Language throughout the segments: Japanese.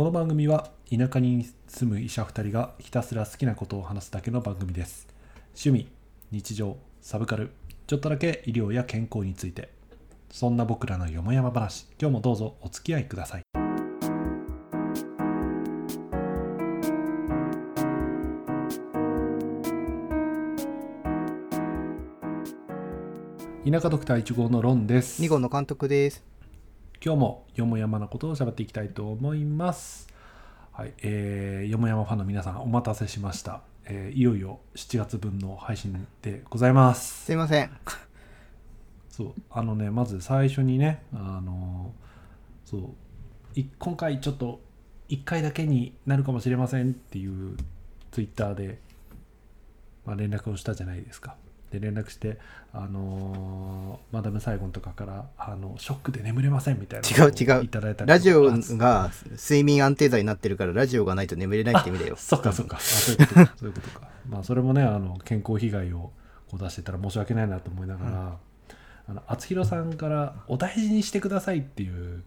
この番組は田舎に住む医者2人がひたすら好きなことを話すだけの番組です。趣味日常サブカルちょっとだけ医療や健康について。そんな僕らのよもやま話。今日もどうぞお付き合いください。田舎ドクター1号のロンです。2号の監督です。今日もよもやまなことを喋っていきたいと思います。はい、えー、よもやまファンの皆さんお待たせしました。えーいよいよ7月分の配信でございます。すいません。そう、あのね、まず最初にね、あのーそう、い今回ちょっと1回だけになるかもしれませんっていうツイッターで、まあ、連絡をしたじゃないですか。で連絡して、あのーマダムサイゴンとかからあのショックで眠れませんみたいな違う違う。いただいたラジオあが睡眠安定剤になってるから、ラジオがないと眠れないって意味だよ。そっかそっか。あそういうことか。そういうことか。まあそれもねあの健康被害をこう出してたら申し訳ないなと思いながら、あの厚弘さんから「お大事にしてください」っていう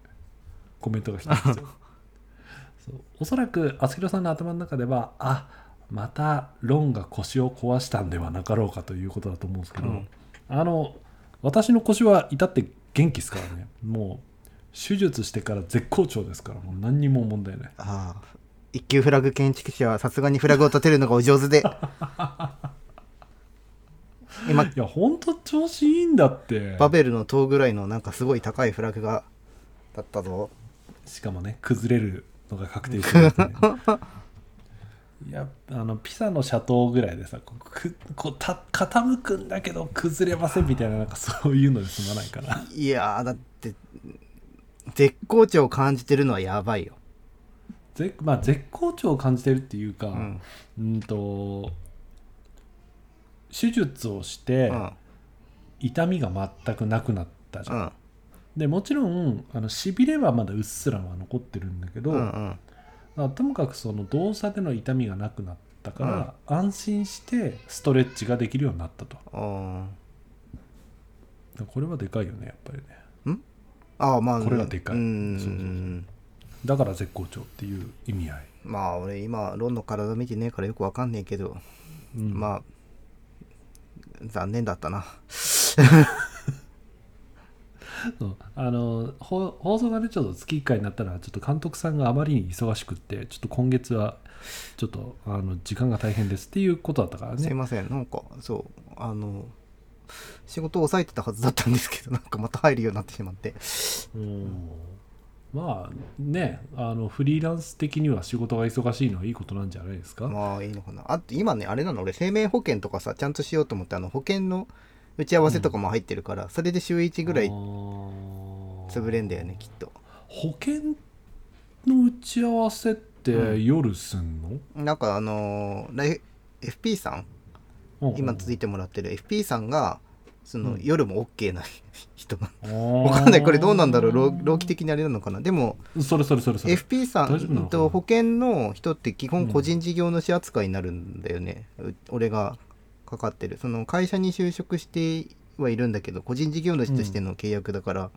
コメントが来たんですよ。そう。おそらく厚弘さんの頭の中ではあまたロンが腰を壊したんではなかろうかということだと思うんですけど、うんあの私の腰は至って元気ですからねもう手術してから絶好調ですからもう何にも問題ないああ。一級フラグ建築士はさすがにフラグを立てるのがお上手で。今、いやほんと調子いいんだってバベルの塔ぐらいのなんかすごい高いフラグが、だったぞ。しかもね崩れるのが確定してるね いやあのピサの斜塔ぐらいでさこうくこうた傾くんだけど崩れませんみたいななんかそういうので済まないかないやー、だって、絶好調を感じてるのはやばいよ。ぜ、まあ、絶好調を感じてるっていうか、ううんん、と手術をしてうん。痛みが全くなくなったじゃん、うん。でもちろんあのしびれはまだうっすらは残ってるんだけど、うんうん。まあともかくその動作での痛みがなくなったから、安心してストレッチができるようになったと。あこれはでかいよねやっぱりね。ああ、まあ、これがでかい。うん。そうそうそう。だから絶好調っていう意味合い、まあ俺今ロンの体見てねえからよくわかんねえけど、うん。まあ残念だったなそうあのほ放送がねちょっと月1回になったらちょっと監督さんがあまりに忙しくってちょっと今月はちょっとあの時間が大変ですっていうことだったからね。すいませんなんかそうあの仕事を抑えてたはずだったんですけどなんかまた入るようになってしまって。うん。まあねあのフリーランス的には仕事が忙しいのはいいことなんじゃないですか、まあいいのかな。あと今ねあれなの。俺生命保険とかさちゃんとしようと思ってあの保険の打ち合わせとかも入ってるから、それで週1ぐらい潰潰れんだよねきっと。保険の打ち合わせってうん。夜すんの、なんかあのー FP さん？うん。今続いてもらってる FP さんがその、うん。夜も OK な 人なわわかんないこれどうなんだろう？労労基的にあれなのかな？でもそれそれそれそれ。FP さんと保険の人って基うん本個人事業主扱いになるんだよね、う俺がかかってる。その会社に就職してはいるんだけど個人事業主としての契約だから、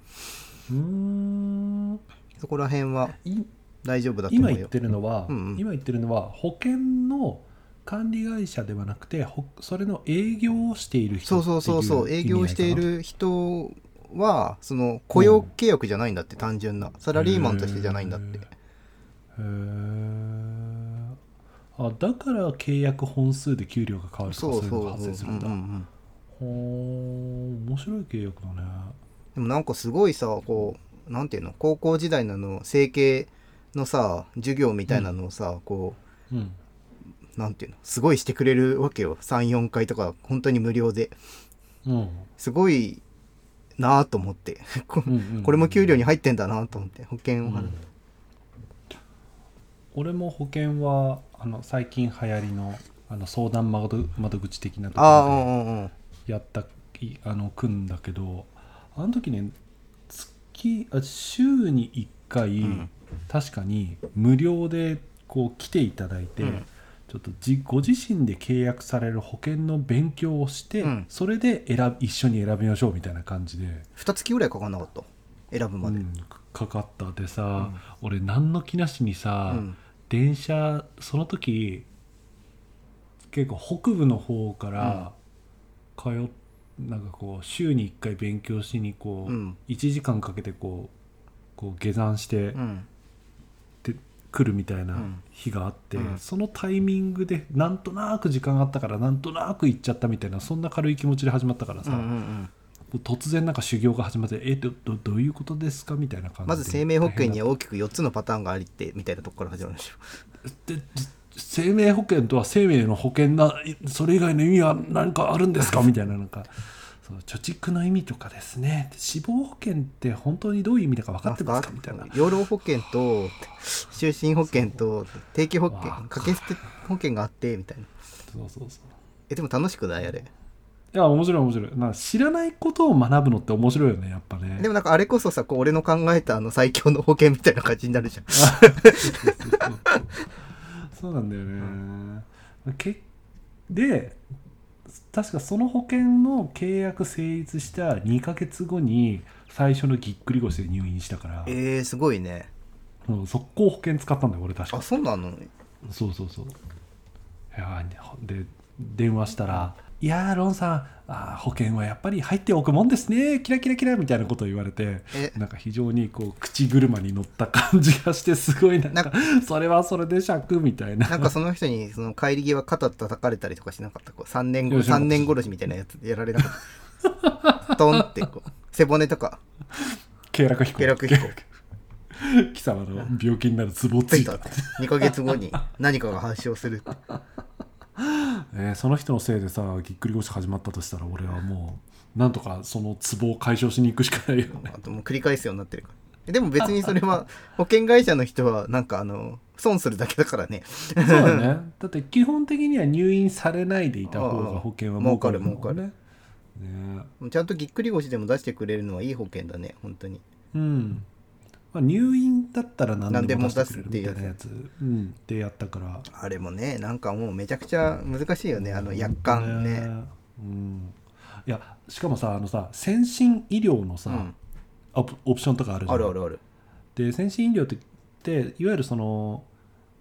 うーん。そこら辺はい大丈夫だと思うよ。今言ってるのは、うんうん。今言ってるのは保険の管理会社ではなくてほそれの営業をしている人そうそうそうそう。営業している人はその雇用契約じゃないんだって単純な。サラリーマンとしてじゃないんだって。へーあだから契約本数で給料が変わるとかそういう。のがそうそう発生するんだ。うんうんうん。ほー面白い契約だね。でもなんかすごいさこうなんていうの？高校時代のあの整形のさ授業みたいなのをさ、こうん。うなんていうの？すごいしてくれるわけよ。34回とか本当に無料で。うん。すごいなぁと思って。こうんうんこれも給料に入ってんだなと思って。保険を払う、俺も保険はあの最近流行りのあの相談窓窓口的なところでやったいあの組んだけどあの時ね月あ週に1回、ん。確かに無料でこう来ていただいて、うん。ちょっとじご自身で契約される保険の勉強をして、うん。それで選び一緒に選びましょうみたいな感じで、2月ぐらいかかんなかった？選ぶまで、うんかかったでさ、俺何の気なしにさ、うん電車その時結構北部の方から通っなんかこう週に1回勉強しにこう、うん。1時間かけてこうこう下山してうん。来るみたいな日があって、うん。そのタイミングでなんとなく時間があったからなんとなく行っちゃったみたいなそんな軽い気持ちで始まったからさ、うんうんうん突然なんか修行が始まって「えどどどういうことですか?」みたいな感じで。まず生命保険に大は大きく4つのパターンがありってみたいなとこから始まるんでで生命保険とは生命の保険ないそれ以外の意味は何かあるんですかみたいななんか。そう貯蓄の意味とかですね。死亡保険って本当にどういう意味だか分かってますかみたいな。養老保険と就寝保険と定期保険わ掛け捨て保険があってみたいな。そうそうそう。えでも楽しくない？あれいや面白い面白い。なんか知らないことを学ぶのって面白いよねやっぱね。でもなんかあれこそさこう俺の考えたあの最強の保険みたいな感じになるじゃん。そうなんだよね、けで確かその保険の契約成立した2ヶ月後に最初のぎっくり腰で入院したから、えー、すごいね。うん速攻保険使ったんだよ俺確か。あそうなの？そうそうそう。いやーで電話したら「いやーロンさんあー保険はやっぱり入っておくもんですね。キラキラキラ」みたいなことを言われてえ。なんか非常にこう口車に乗った感じがしてすごいなんかそれはそれで尺みたいな。なんかその人にその帰り際肩叩かれたりとかしなかった？こう3年後いやしなかった3年殺しみたいなやつやられなかったトンってこう背骨とか。経絡飛行。経絡飛行。貴様の病気になるツボをついた。ついた。って2ヶ月後に何かが発症するえーその人のせいでさぎっくり腰始まったとしたら俺はもうなんとかそのツボを解消しに行くしかないよね。あともう繰り返すようになってるからでも別にそれは保険会社の人はなんかあの損するだけだからね。そうだね。だって基本的には入院されないでいた方が保険は儲かる儲かるねね。ちゃんとぎっくり腰でも出してくれるのはいい保険だね本当に。うん、まあ、入院だったら何でも出してくれるみ何でもたいなやつ。うんでやったから。あれもねなんかもうめちゃくちゃ難しいよねあの薬管ね。うん。いやしかもさあのさ先進医療のさ、うん。オプオプションとかあるじゃん。あるあるある。で先進医療ってっていわゆるその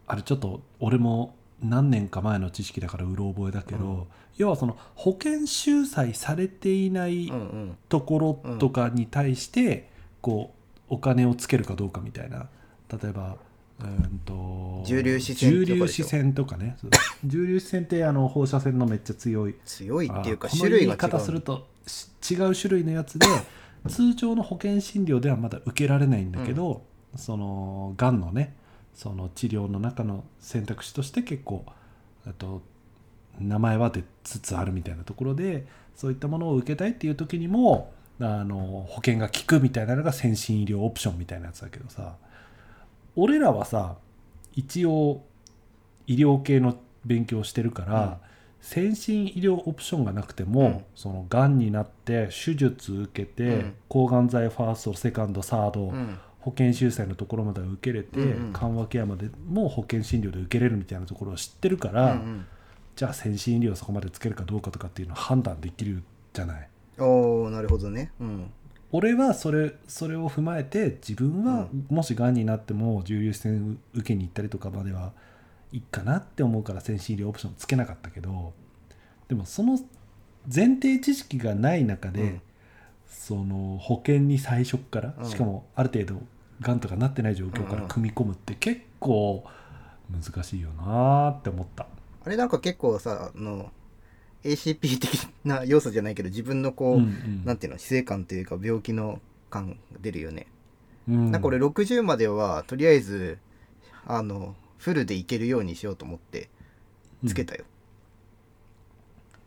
あれちょっと俺も何年か前の知識だからうろ覚えだけど、うん。要はその保険収載されていないうんうん。ところとかに対して、こうお金をつけるかどうかみたいな。例えばうんと重粒子線重粒子線とかね。重粒子線ってあの放射線のめっちゃ強い。強いっていうか種類が違言い方すうるとし違う種類のやつで 通常の保険診療ではまだ受けられないんだけど、そのがんのねその治療の中の選択肢として結構えっと名前は出つつあるみたいなところでそういったものを受けたいっていう時にもあの保険が効くみたいなのが先進医療オプションみたいなやつだけどさ俺らはさ一応医療系の勉強してるから、うん。先進医療オプションがなくても、うん。そのがんになって手術受けて、うん。抗がん剤ファーストセカンドサード、うん。保険収載のところまでは受けれて、うんうん。緩和ケアまでも保険診療で受けれるみたいなところを知ってるから、うんうん。じゃあ先進医療をそこまでつけるかどうかとかっていうのを判断できるじゃない。おおなるほどね。うん。俺はそれそれを踏まえて自分はもしがんになっても重粒子線受けに行ったりとかまではいいかなって思うから先進医療オプションつけなかったけどでもその前提知識がない中で、うん。その保険に最初から、うん。しかもある程度がんとかなってない状況から組み込むって結構難しいよなーって思った。あれなんか結構さあの ACP 的な要素じゃないけど自分のこう、うんうん。なんていうの死生観というか病気の感出るよね、うん。なんか俺60まではとりあえずあのフルでいけるようにしようと思ってつけたよ、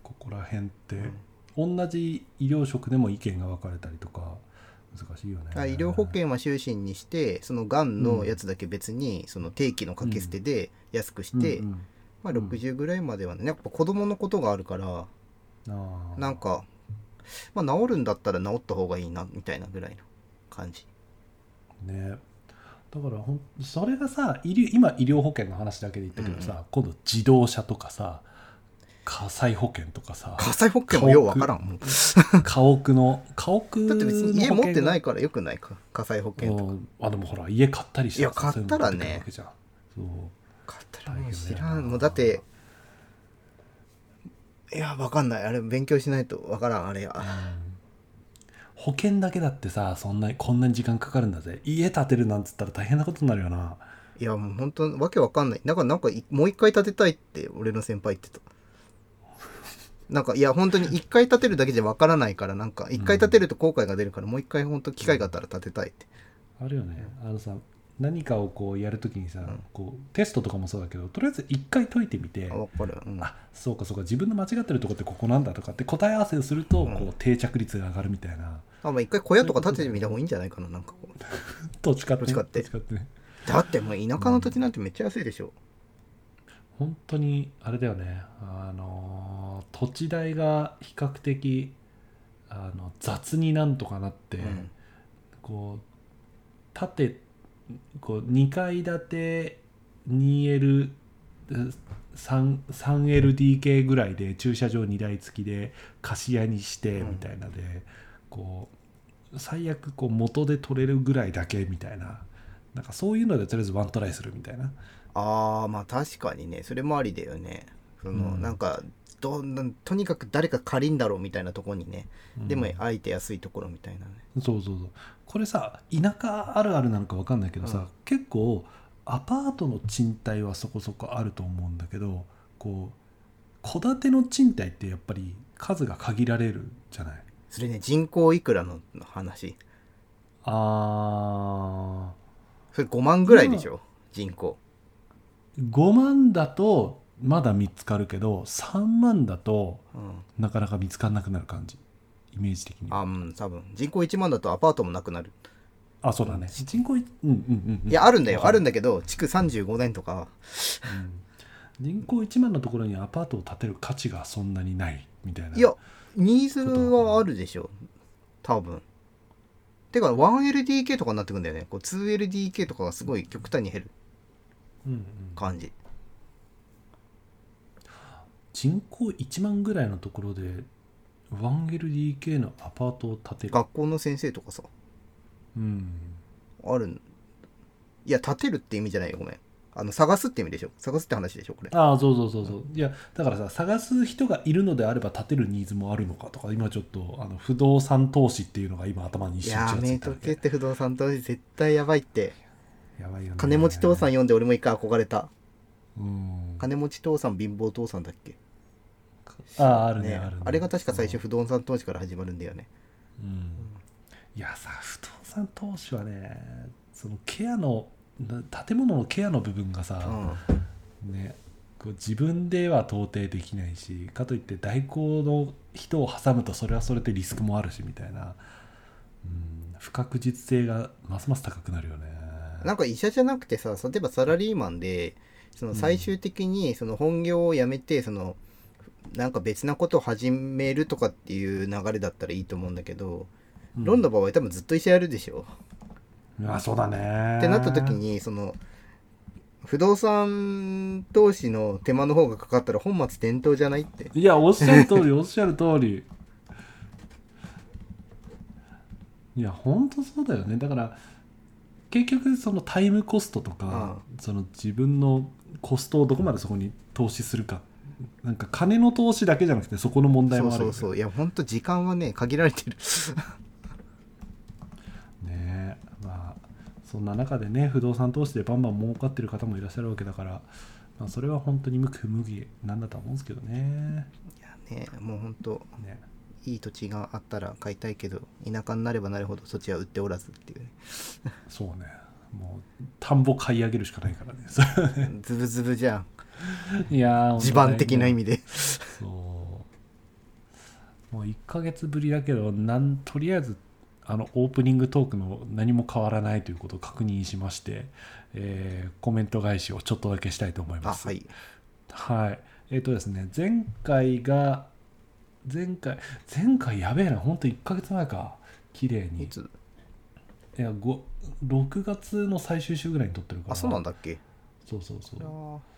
ここら辺って、同じ医療職でも意見が分かれたりとか難しいよね。あ医療保険は終身にしてそのがんのやつだけ別にその定期の掛け捨てで安くして、うんうんまあ、60ぐらいまではねやっぱ子供のことがあるからなんか、まあ、治るんだったら治った方がいいなみたいなぐらいの感じ。ね。だからほんそれがさ医療今医療保険の話だけで言ったけどさ、今度自動車とかさ火災保険とかさ火災保険もようわからん 家屋の家屋のだって別に家持ってないいからよくないか火災保険とか。あでもほら家買ったりしたらいや買ったらね。そうったら知らん。もうだっていやわかんない。あれ勉強しないとわからんあれや保険だけだってさそんなこんなに時間かかるんだぜ。家建てるなんつったら大変なことになるよな。いやもう本当わけわかんない。だからなんかいもう一回建てたいって俺の先輩言ってた。なんかいや本当に一回建てるだけじゃわからないからなんか一回建てると後悔が出るから、もう一回本当機会があったら建てたいって。あるよね。あのさ何かをこうやるときにさ、ん。こうテストとかもそうだけどとりあえず一回解いてみてうん。あそうかそうか自分の間違ってるとこってここなんだとかって答え合わせをすると、うん。こう定着率が上がるみたいな。あまあ一回小屋とか建ててみた方がいいんじゃないかななんかこう。土地買って土地買って。ね。だってもう田舎の土地なんてめっちゃ安いでしょ、本当にあれだよね。あのー土地代が比較的あの雑になんとかなって、うん。こう縦こう2階建て 2L 3 3LDK ぐらいで駐車場2台付きで貸し屋にしてうん。みたいなで、こう最悪こう元で取れるぐらいだけみたいな。なんかそういうのでとりあえずワントライするみたいな。ああまあ確かにね。それもありだよね。その、うん。なんかどんなんとにかく誰か借りんだろうみたいなとこにね、でもうんあえて安いところみたいなね。そうそうそう。これさ田舎あるあるなのか分かんないけどさ、うん。結構アパートの賃貸はそこそこあると思うんだけどこう戸建ての賃貸ってやっぱり数が限られるじゃない？それね人口いくらの話。あそれ5万ぐらいでしょ、人口。ー5万だとまだ見つかるけど3万だとうん。なかなか見つかんなくなる感じ。イメージ的にあうん多分。人口1万だとアパートもなくなる。あそうだね。人口いうんうんうんうん。いやあるんだよ。あるんだ、だけど築35年とか。うん。人口1万のところにアパートを建てる価値がそんなにないみたいな。いやニーズはあるでしょ。多分。てか 1LDK とかになってくんだよね。こう 2LDK とかがすごい極端に減るうんうん。感じ人口1万ぐらいのところで 1LDK のアパートを建てる。学校の先生とかさ。うん。あるん。いや建てるって意味じゃないよごめん。あの探すって意味でしょ。探すって話でしょこれ。ああそうそうそうそう。いやだからさ探す人がいるのであれば建てるニーズもあるのかとか今ちょっとあの不動産投資っていうのが今頭に一瞬やめとけって不動産投資絶対やばいって。やばいよね。金持ち父さん読んで俺も一回憧れた。うん。金持ち父さん貧乏父さんだっけ？あああるねあるね。あれが確か最初不動産投資から始まるんだよね。うん。いやさ不動産投資はねそのケアのな建物のケアの部分がさ、うん。ね、こう自分では到底できないしかといって代行の人を挟むとそれはそれでリスクもあるしみたいな、うん、不確実性がますます高くなるよね。なんか医者じゃなくてさ例えばサラリーマンでその最終的にその本業を辞めてそのなんか別なことを始めるとかっていう流れだったらいいと思うんだけど、うん。ロンの場合多分ずっと医者やるでしょ。あそうだね。ってなった時にその不動産投資の手間の方がかかったら本末転倒じゃないって。いやおっしゃる通りおっしゃる通り。いやほんとそうだよね。だから結局そのタイムコストとか、その自分のコストをどこまでそこに投資するかなんか金の投資だけじゃなくてそこの問題そうもあるよねそうそういやほんと時間はね限られてる。ねえ。まあそんな中でね不動産投資でバンバン儲かってる方もいらっしゃるわけだから、まあ、それは本当に向く不向きなんだとは思うんですけどね。いやねもうほんとね。いい土地があったら買いたいけど田舎になればなるほど土地は売っておらずっていうね。そうね。もう田んぼ買い上げるしかないからね。ズブズブじゃん いやー地盤的な意味味でそうもう1ヶ月ぶりだけどなんとりあえずあのオープニングトークの何も変わらないということを確認しまして、えーコメント返しをちょっとだけしたいと思いあます。はいはい。えっ、とですね、前回が、前回、前回やべえな、ほんと1ヶ月前か。綺麗に。いいつや、ご6月の最終週ぐらいに撮ってるから。あそうなんだっけ？そうそうそう。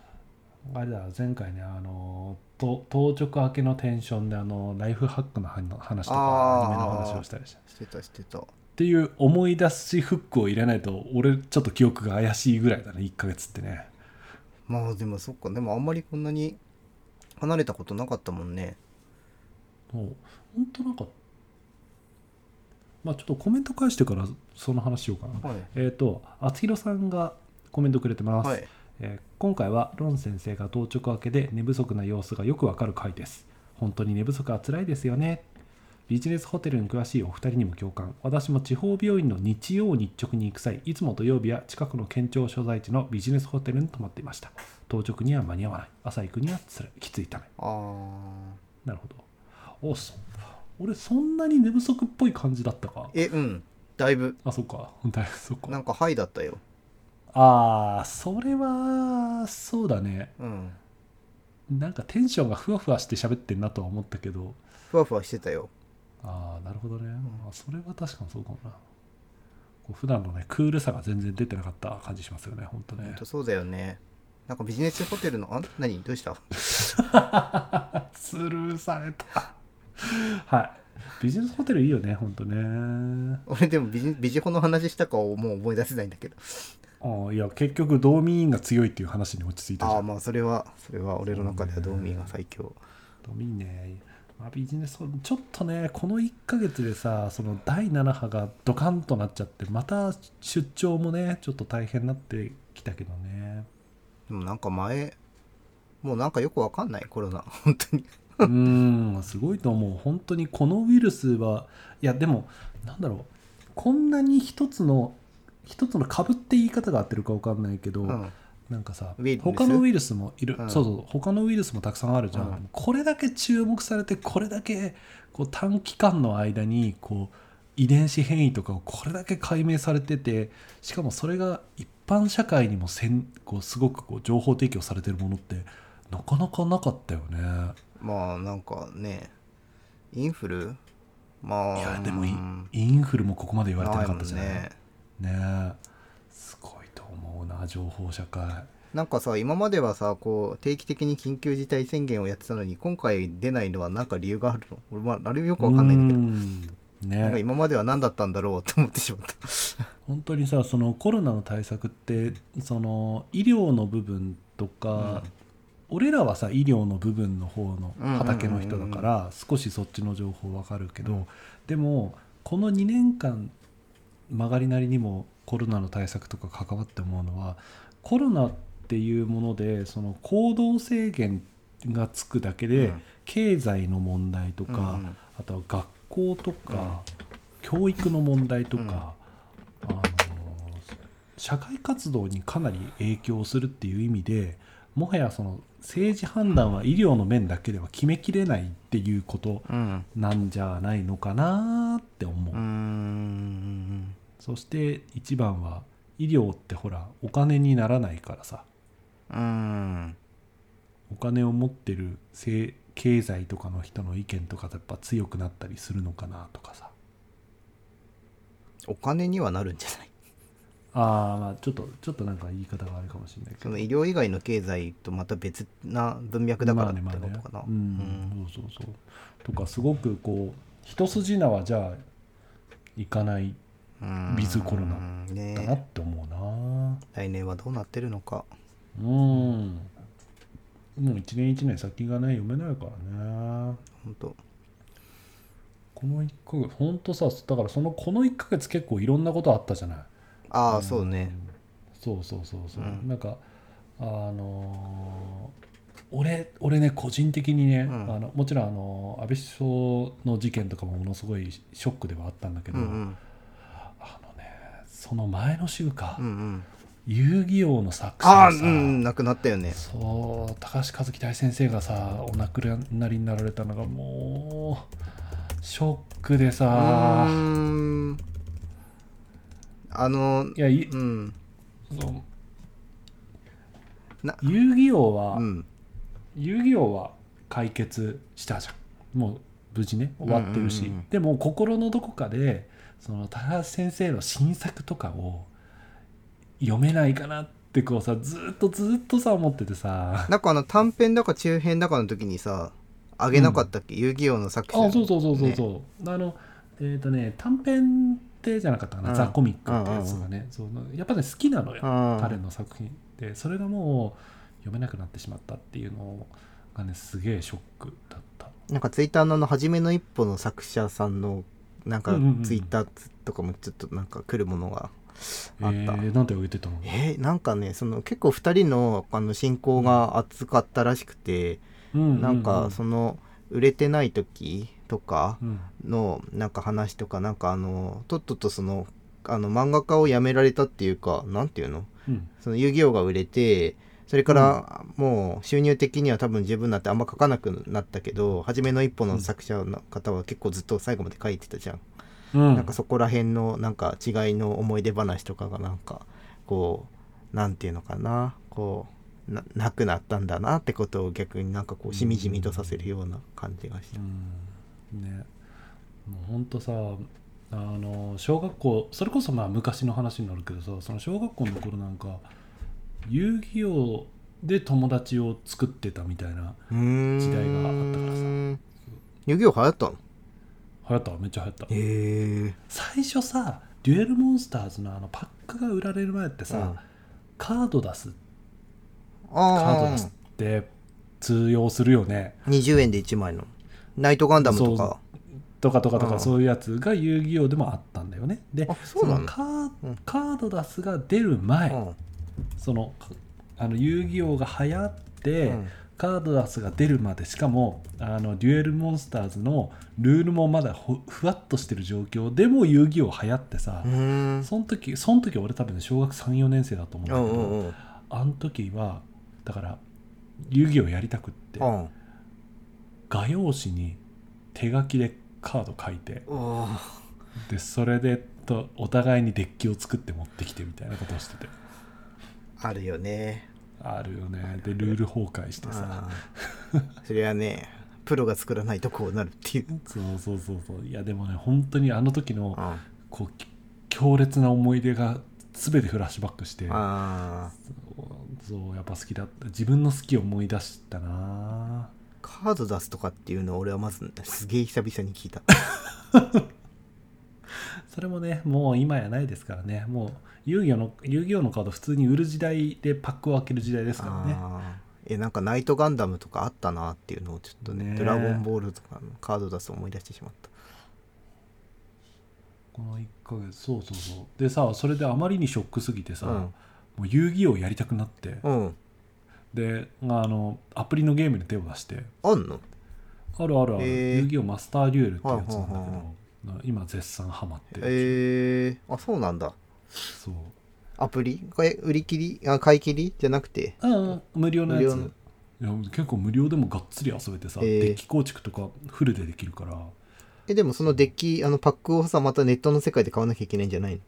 あれだ前回ねあのと当直明けのテンションであのライフハックの話話とかアニメの話をしたりして。してたしてた。っていう思い出しフックを入れないと俺ちょっと記憶が怪しいぐらいだね1ヶ月ってね。まあでもそっか。でもあんまりこんなに離れたことなかったもんね。もう。ほんとなんかまあちょっとコメント返してからその話しようかな。はい。えっ、と厚弘さんがコメントくれてます、はい。えー今回はロン先生が当直明けで寝不足な様子がよくわかる回です。本当に寝不足は辛いですよね。ビジネスホテルに詳しいお二人にも共感。私も地方病院の日曜日直に行く際いつも土曜日は近くの県庁所在地のビジネスホテルに泊まっていました。当直には間に合わない。朝行くにはつらい。きついため。あなるほど。おそ俺そんなに寝不足っぽい感じだったか？ーえうん。だいぶ。あそっか。本当にそっか。なんかハイだったよああそれはそうだね。うん。なんかテンションがふわふわして喋ってんなとは思ったけど。ふわふわしてたよ。ああなるほどね、あそれは確かにそうかもな。こう普段のねクールさが全然出てなかった感じしますよね本当ね。ほんとそうだよね。なんかビジネスホテルのあ何？どうした？スルーされた。はい。ビジネスホテルいいよね本当ね。俺でもビジビジホの話したかをもう思い出せないんだけどああいや結局道民員が強いっていう話に落ち着いたじゃん。ああまあそれはそれは俺の中では道民が最強。ドミね、まあ、ビジネスちょっとねこの1ヶ月でさその第7波がドカンとなっちゃってまた出張もねちょっと大変になってきたけどね。でもなんか前もうなんかよくわかんないコロナ。本当に。うーんすごいと思う。本当にこのウイルスはいやでもなんだろう。こんなに一つの一つの株って言い方が合ってるか分かんないけど、うん。なんかさ他のウイルスもいる、うん。そうそう他のウイルスもたくさんあるじゃん、うん。これだけ注目されてこれだけこう短期間の間にこう遺伝子変異とかをこれだけ解明されててしかもそれが一般社会にもせんこうすごくこう情報提供されてるものってなかなかなかったよね。まあなんかねインフル？まあいやでもインフルもここまで言われてなかったじゃない？ねね。えすごいと思うな情報社会。なんかさ今まではさこう定期的に緊急事態宣言をやってたのに今回出ないのは何か理由があるの？俺はあれよくわかんないんだけど。ね。今までは何だったんだろうって思ってしまった。本当にさそのコロナの対策ってその医療の部分とか、俺らはさ医療の部分の方の畑の人だから少しそっちの情報わかるけど、うん。でもこの2年間曲がりなりにもコロナの対策とか関わって思うのはコロナっていうものでその行動制限がつくだけで、うん。経済の問題とか、うん。うんあとは学校とか、教育の問題とか、あの社会活動にかなり影響するっていう意味でもはやその政治判断は医療の面だけでは決めきれないっていうことうん。なんじゃないのかなって思う、うーんそして一番は医療ってほらお金にならないからさ。うん。お金を持ってるせ経済とかの人の意見とかやっぱ強くなったりするのかなとかさ。お金にはなるんじゃない？ああまあちょっとちょっとなんか言い方があるかもしれないけど。その医療以外の経済とまた別な文脈だからってまあねことかな、まあね。うん、そうそうそう。とかすごくこう一筋縄じゃいかないうんビズコロナね。だなって思うな。来年はどうなってるのか。うん。もう一年一年先がね読めないからね。本当。この1ヶ月ほんとさだからそのこの1ヶ月結構いろんなことあったじゃない。ああそうね。そうそうそうそう、うん。なんかあのー俺俺ね個人的にね、うん。あのもちろんあの安倍首相の事件とかもものすごいショックではあったんだけど、うんうんその前の週か、うんうん。遊戯王の作者がさ、うんなくなったよね。そう高橋和樹大先生がさお亡くなりになられたのがもうショックでうさあのいやいうん。遊戯王は、うん。遊戯王は解決したじゃん。もう無事ね終わってるし、でも心のどこかでその高橋先生の新作とかを読めないかなってこうさずーっとずーっとさ思っててさ。なんかあの短編だか中編だかの時にさあげなかったっけ、遊戯王の作者あそうそうそうそうそう、あのえっ、とね短編ってじゃなかったかな、うん。ザ・コミックってやつがね、そうやっぱね好きなのよ、うん。彼の作品でそれがもう読めなくなってしまったっていうのがねすげえショックだった。なんかツイッターの初めの一歩の作者さんのなんかうんうんうん。ツイッターとかもちょっとなんか来るものがあった、えー、なんて言ってたの？えーなんかねその結構2人のあの進行が熱かったらしくて、なんかその売れてない時とかうん。のなんか話とかなんかあのとっととそのあの漫画家を辞められたっていうかなんていうの？うん。その遊戯王が売れてそれからもう収入的には多分十分になってあんま書かなくなったけど初めの一歩の作者の方は結構ずっと最後まで書いてたじゃん、うん。なんかそこら辺のなんか違いの思い出話とかがなんかこうなんていうのかな。こうななくなったんだなってことを逆になんかこうしみじみとさせるような感じがした、うん。ね。もうほんとさあの小学校それこそまあ昔の話になるけどさその小学校の頃なんか遊戯王で友達を作ってたみたいな時代があったからさ。遊戯王流行ったの？流行っためっちゃ流行った。へえ最初さデュエルモンスターズのあのパックが売られる前ってさ、うん。カード出すカード出すって通用するよね。20円で1枚の。ナイトガンダムとか。とかとかとうん。かそういうやつが遊戯王でもあったんだよね。であそのカーうん。カード出すが出る前、うんそのあの遊戯王が流行って、うん。カードダスが出るまでしかもあのデュエルモンスターズのルールもまだほふわっとしてる状況でも遊戯王流行ってさ、その時その時俺多分ね小学34年生だと思うんうだけど、んうんうん。あの時はだから遊戯王やりたくって、うん。画用紙に手書きでカード書いてでそれでとお互いにデッキを作って持ってきてみたいなことをしててあるよね。あるよね。でルール崩壊してさ。それはねプロが作らないとこうなるっていう、そうそうそうそう。いやでもね本当にあの時のあこうき強烈な思い出が全てフラッシュバックしてあそうやっぱ好きだった。自分の好きを思い出したな。カード出すとかっていうのを俺はまずすげえ久々に聞いた。それもねもう今やないですからね。もう遊戯王の遊戯王のカード普通に売る時代でパックを開ける時代ですからね。えなんかナイトガンダムとかあったなっていうのをちょっとねねえ。ドラゴンボールとかのカード出す思い出してしまった。この1ヶ月そうそうそう。でさそれであまりにショックすぎてさ、うん。もう遊戯王やりたくなって、うん。であのアプリのゲームに手を出して。あんの？あるあるある、へー遊戯王マスターデュエルってやつなんだけど、今絶賛ハマってる、え。ー、あそうなんだそう。アプリ？これ売り切り？あ買い切り？じゃなくて？うん無料のやつ。無いや結構無料でもがっつり遊べてさ、へー。デッキ構築とかフルでできるから。えでもそのデッキあのパックをさまたネットの世界で買わなきゃいけないんじゃない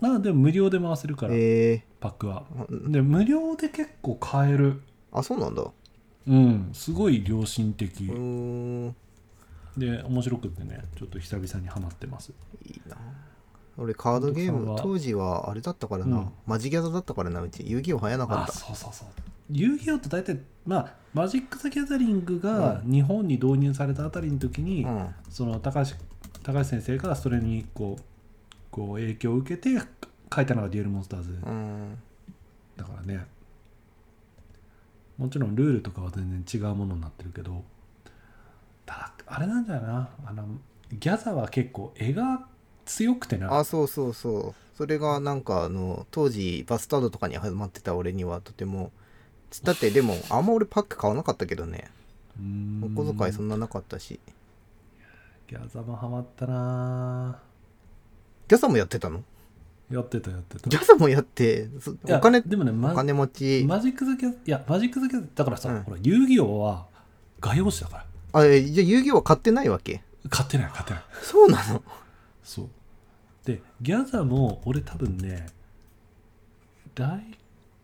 のあでも無料で回せるから、えパックは。ー、で無料で結構買える。あそうなんだ。うん。すごい良心的、うーん。で面白くってねちょっと久々にハマってます。いいな俺カードゲーム当時はあれだったからな、うん。マジギャザだったからな。うち遊戯王流行らなかあった。そうそうそう。遊戯王って大体まあマジック・ザ・ギャザリングが日本に導入されたあたりの時に、うん。その高橋高橋先生がそれにこうこう影響を受けて書いたのがデュエルモンスターズ。うん。だからね。もちろんルールとかは全然違うものになってるけどただあれなんだよなあのギャザは結構絵が強くてな。あそうそうそう。それがなんかあの当時バスタードとかに始まってた俺にはとても。だってでも あんま俺パック買わなかったけどね。お小遣いそんななかったし。ギャザもハマったな。ギャザもやってたの？やってたやってた。ギャザもやってお金でもね、まお金持ち。マジック・ザ・ギャいやマジック・ザ・ギャだからさ、うん。ほら遊戯王は画用紙だから。あえじゃあ遊戯王は買ってないわけ？買ってない買ってない。そうなの？そう。でギャザも俺多分ね大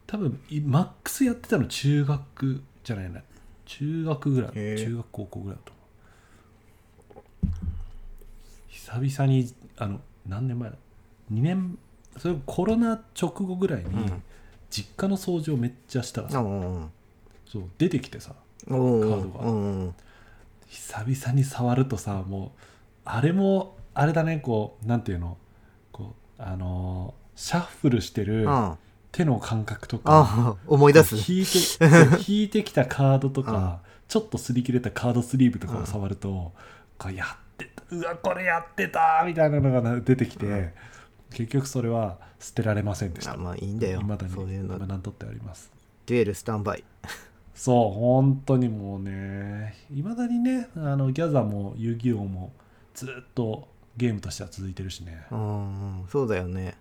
多分いマックスやってたの中学じゃないな。中学ぐらい中学高校ぐらいだと思う。久々にあの何年前だ？2年それコロナ直後ぐらいに、うん。実家の掃除をめっちゃしたらさ。うんそう出てきてさおカードが。うん。久々に触るとさもうあれもあれだねこうなんていうの？こうあのーシャッフルしてるあ手の感覚とかあ思い出す。引いてそう引いてきたカードとか、うん。ちょっと擦り切れたカードスリーブとかを触ると、これやってたうわこれやってたみたいなのがな出てきて、うん。結局それは捨てられませんでした。あまあいいんだよ。未だにそういうの。今何とってあります。デュエルスタンバイ。そう本当にもうねいまだにねあのギャザも遊戯王もずっとゲームとしては続いてるしね。うんそうだよね。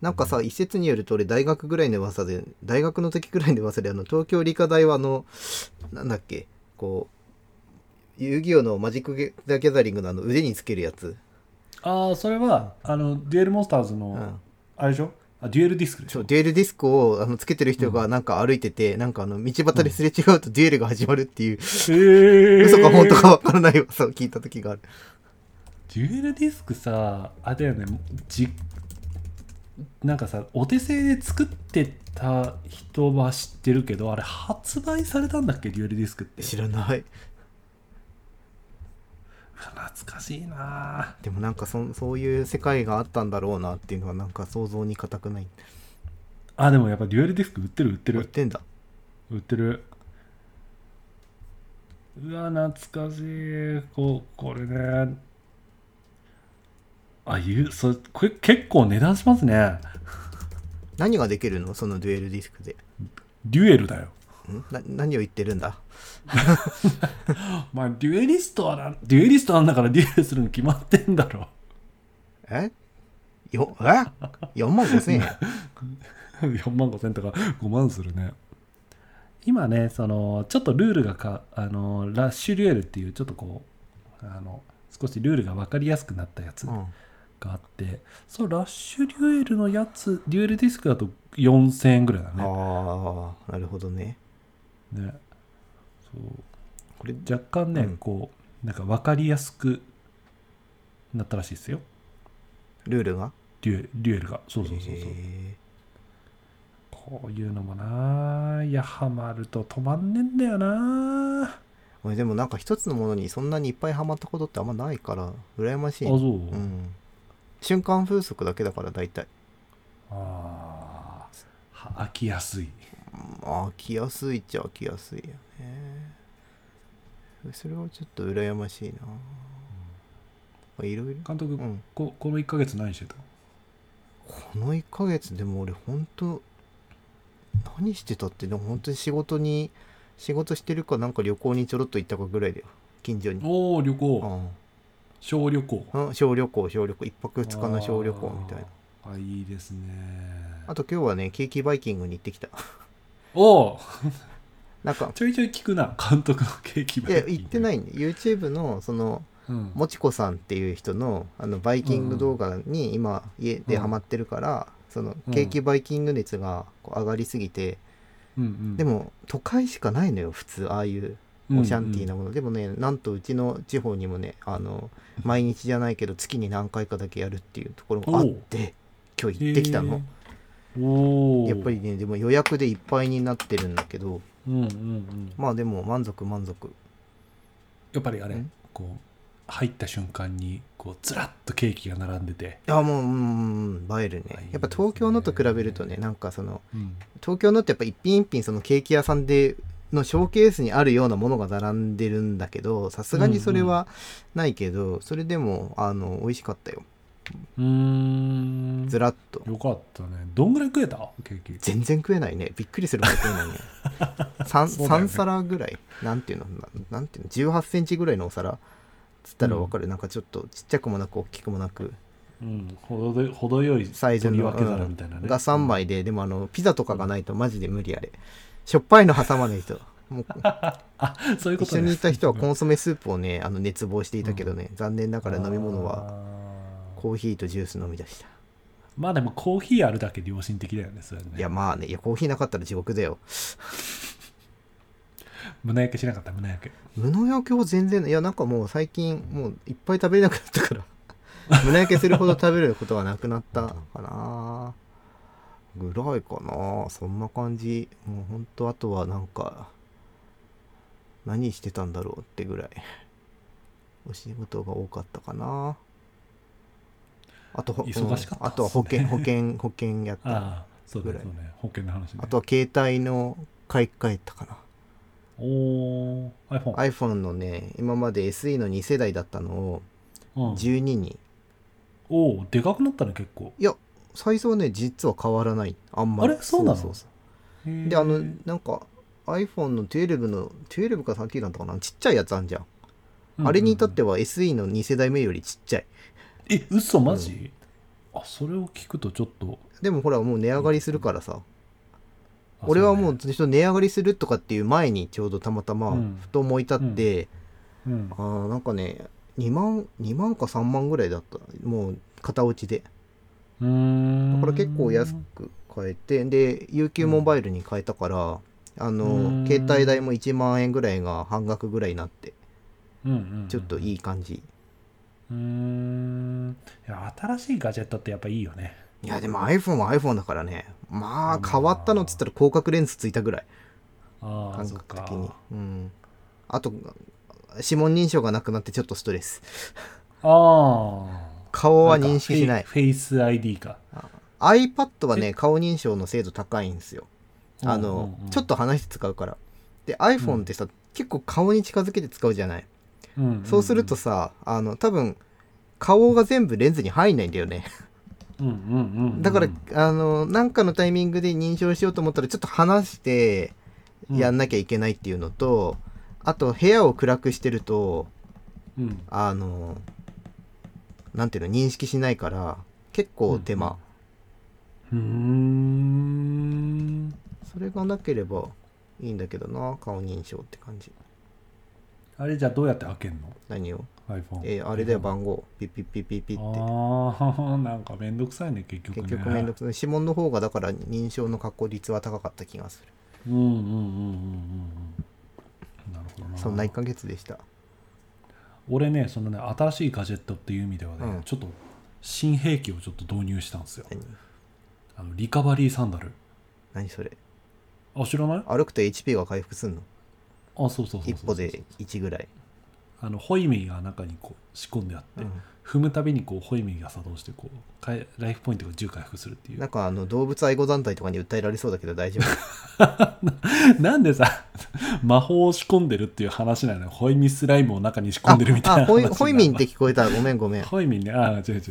なんかさ、一説によると俺大学ぐらいの噂で大学の時ぐらいの噂であの東京理科大はあのなんだっけこう遊戯王のマジック・ギャザリングのあの腕につけるやつ、ああそれはあのデュエルモンスターズの、うん、あれでしょ？あデュエルディスクでしょ？そうデュエルディスクをあのつけてる人がなんか歩いてて、なんかあの道端ですれ違うとデュエルが始まるっていう、えー、嘘か本当かわからない噂を聞いた時があるデュエルディスクさあれだよね。じなんかさお手製で作ってた人は知ってるけどあれ発売されたんだっけ？デュエルディスクって。知らない。懐かしいな。でもなんかそそういう世界があったんだろうなっていうのはなんか想像に難くない？あでもやっぱデュエルディスク売ってる売ってる。売ってんだ。売ってる。うわ懐かしい。こうこれねあいうそこれ結構値段しますね。何ができるの？そのデュエルディスクで。デュエルだよ。ん？な何を言ってるんだ？まあデュエリストはなデュエリストなんだからデュエルするの決まってんだろ。え？よえ？4万5千円？4万5千とか5万するね。今ねそのちょっとルールがかあのラッシュデュエルっていうちょっとこうあの少しルールが分かりやすくなったやつ。うんがあって、そうラッシュデュエルのやつデュエルディスクだと4000円ぐらいだね。ああなるほどね。ね。そう。これ若干ね、うん。こうなんか分かりやすくなったらしいですよ。ルールが？デュエデュエルが。そうそうそうそう。へこういうのもないやハマると止まんねんだよなー。俺でもなんか一つのものにそんなにいっぱいハマったことってあんまないから羨ましい。あそう、うん瞬間風速だけだから大体。あー。は飽きやすい。まあ飽きやすいっちゃ飽きやすいよね。それはちょっと羨ましいな。まあいろいろ。監督、うん。ここの1ヶ月何してた？この1ヶ月でも俺ほんと何してたってでも本当に仕事に仕事してるかなんか旅行にちょろっと行ったかぐらいだよ。近所に。おお旅行。うん小旅行。うん小旅行小旅行。一泊二日の小旅行みたいな。あーあいいですね。あと今日はねケーキバイキングに行ってきた。おお。なんかちょいちょい聞くな。監督のケーキいや行ってないいんで YouTube のそのうん。もちこさんっていう人のあのバイキング動画に今家でハマってるから、そのケーキバイキング熱がこう上がりすぎて、うんうん。でも都会しかないのよ普通ああいうオシャンティーなもの、でもねなんとうちの地方にもねあの毎日じゃないけど月に何回かだけやるっていうところがあって今日行ってきたの、へー。おおやっぱりねでも予約でいっぱいになってるんだけどうんうんうん。まあでも満足満足。やっぱりあれん？こう入った瞬間にこうずらっとケーキが並んでて、いやもううん映えるね。ねやっぱ東京のと比べるとねなんかそのうん。東京のってやっぱ一品一品そのケーキ屋さんでのショーケースにあるようなものが並んでるんだけどさすがにそれはないけど、それでもあの美味しかったよ。うーん。ずらっと。よかったね。どんぐらい食えた？ケーキ。全然食えないね。びっくりするほど食えないね。3, そうだよね。3皿ぐらい。なんていうの？ななんていうの？1 8センチぐらいのお皿？つったらわかる、なんかちょっとちっちゃくもなく大きくもなく。うん。ほどで程よいサイズの取り分け皿みたいなね、が3枚で、でもあのピザとかがないとマジで無理あれしょっぱいの挟まないともう あそういうことね一緒にいた人はコンソメスープをねあの熱望していたけどね、残念ながら飲み物はコーヒーとジュース飲み出した。まあでもコーヒーあるだけ良心的だよねそれはね。いやまあねいやコーヒーなかったら地獄だよ。胸焼けしなかった？胸焼け。無農薬を全然いやなんかもう最近もういっぱい食べれなくなったから。胸焼けするほど食べることはなくなったかなぐらいかな。そんな感じ。もうほんとあとはなんか何してたんだろうってぐらい。お仕事が多かったかな。あとほ忙しかったっすね。うんあとは保険保険 保険やったぐらい。よそうね。保険の話ね。とは携帯の買い替えたかな。おお iPhone、iPhone のね今まで SE の2世代だったのをうん、12に、おおでかくなったね結構。いやサイズはね実は変わらない。あんまり。あれ？そうなの？そうそうであのなんか iPhone の12の12か13だったかな？ちっちゃいやつあんじゃん、あれに至ってはは SE の2世代目よりちっちゃい。え嘘？マジ、あそれを聞くとちょっと。でもほらもう値上がりするからさ、あ俺はもそう値上がりするとかっていう前にちょうどたまたまうん。ふと思い立って、うん。あーなんかね2万2万か3万ぐらいだった。もう型落ちでだから結構安く買えてで UQ モバイルに変えたから、あうん。の携帯代も1万円ぐらいが半額ぐらいになってうんうんうんちょっといい感じ、うーん。いや新しいガジェットってやっぱいいよね。いやでも iPhone は iPhone だからね。まあ変わったのっつったら広角レンズついたぐらい。感覚的に。うん。あと指紋認証がなくなってちょっとストレス。ああ顔は認識しない。フェイス ID か。iPad はね顔認証の精度高いんですよ。あの、うんうん。うんちょっと離して使うから。で iPhone ってさ、結構顔に近づけて使うじゃない、うんうんうん。そうするとさあの多分顔が全部レンズに入んないんだよね。うんうんうんうん。だから、あのなんかのタイミングで認証しようと思ったらちょっと離してやんなきゃいけないっていうのと、あと部屋を暗くしてるとうん。あのなんていうの認識しないから結構手間、うーん。それがなければいいんだけどな顔認証って感じ。あれじゃあどうやって開けんの？何を？iPhone えーあれだよ番号。ピッピッピッピッピッって。ああなんかめんどくさいね結局ね。結局めんどくさい。指紋の方がだから認証の確率は高かった気がする。うんうんうんうんうんうん。なるほどな。そんな1ヶ月でした俺ねそのね新しいガジェットっていう意味ではね、うん。ちょっと新兵器をちょっと導入したんですよ。何？あのリカバリーサンダル。何それ？あ知らない？歩くと HP が回復すんの？あそうそうそうそう一歩で1ぐらい、あのホイミーが中にこう仕込んであって、うん。踏むたびにこうホイミーが作動してこうかえライフポイントが10回復するっていう。なんかあの動物愛護団体とかに訴えられそうだけど大丈夫？なんでさ魔法を仕込んでるっていう話なのよ。ホイミスライムを中に仕込んでるみたいなあホイ話ホイミンって聞こえた。ごめんごめん。ホイミンね。ああ違う違う違う。い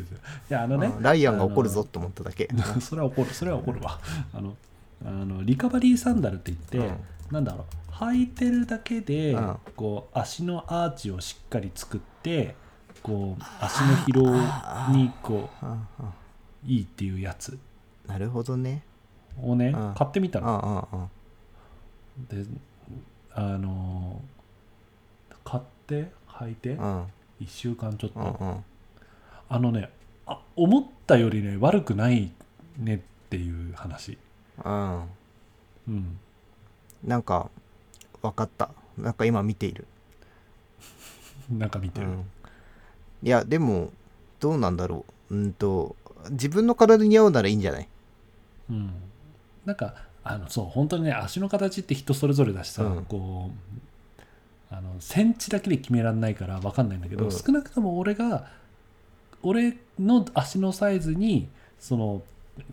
やあのねあライアンが怒るぞと思っただけ。それは怒るそれは怒るわ。あのあのリカバリーサンダルって言って、うんなんだろう。履いてるだけで、うん。こう足のアーチをしっかり作ってこう足の疲労にこああういいっていうやつ。なるほどね。をねうん。買ってみたあのあああであの買って履いてうん。1週間ちょっと、うんうん。あのねあ思ったよりね悪くないねっていう話。うん。うんなんか分かった。なんか今見ている、なんか見てる、うん、いやでもどうなんだろう。うんと自分の体に合うならいいんじゃない？うん、なんかあのそう本当にね足の形って人それぞれだしさ、うん。こうあのセンチだけで決められないから分かんないんだけど、うん。少なくとも俺が俺の足のサイズにその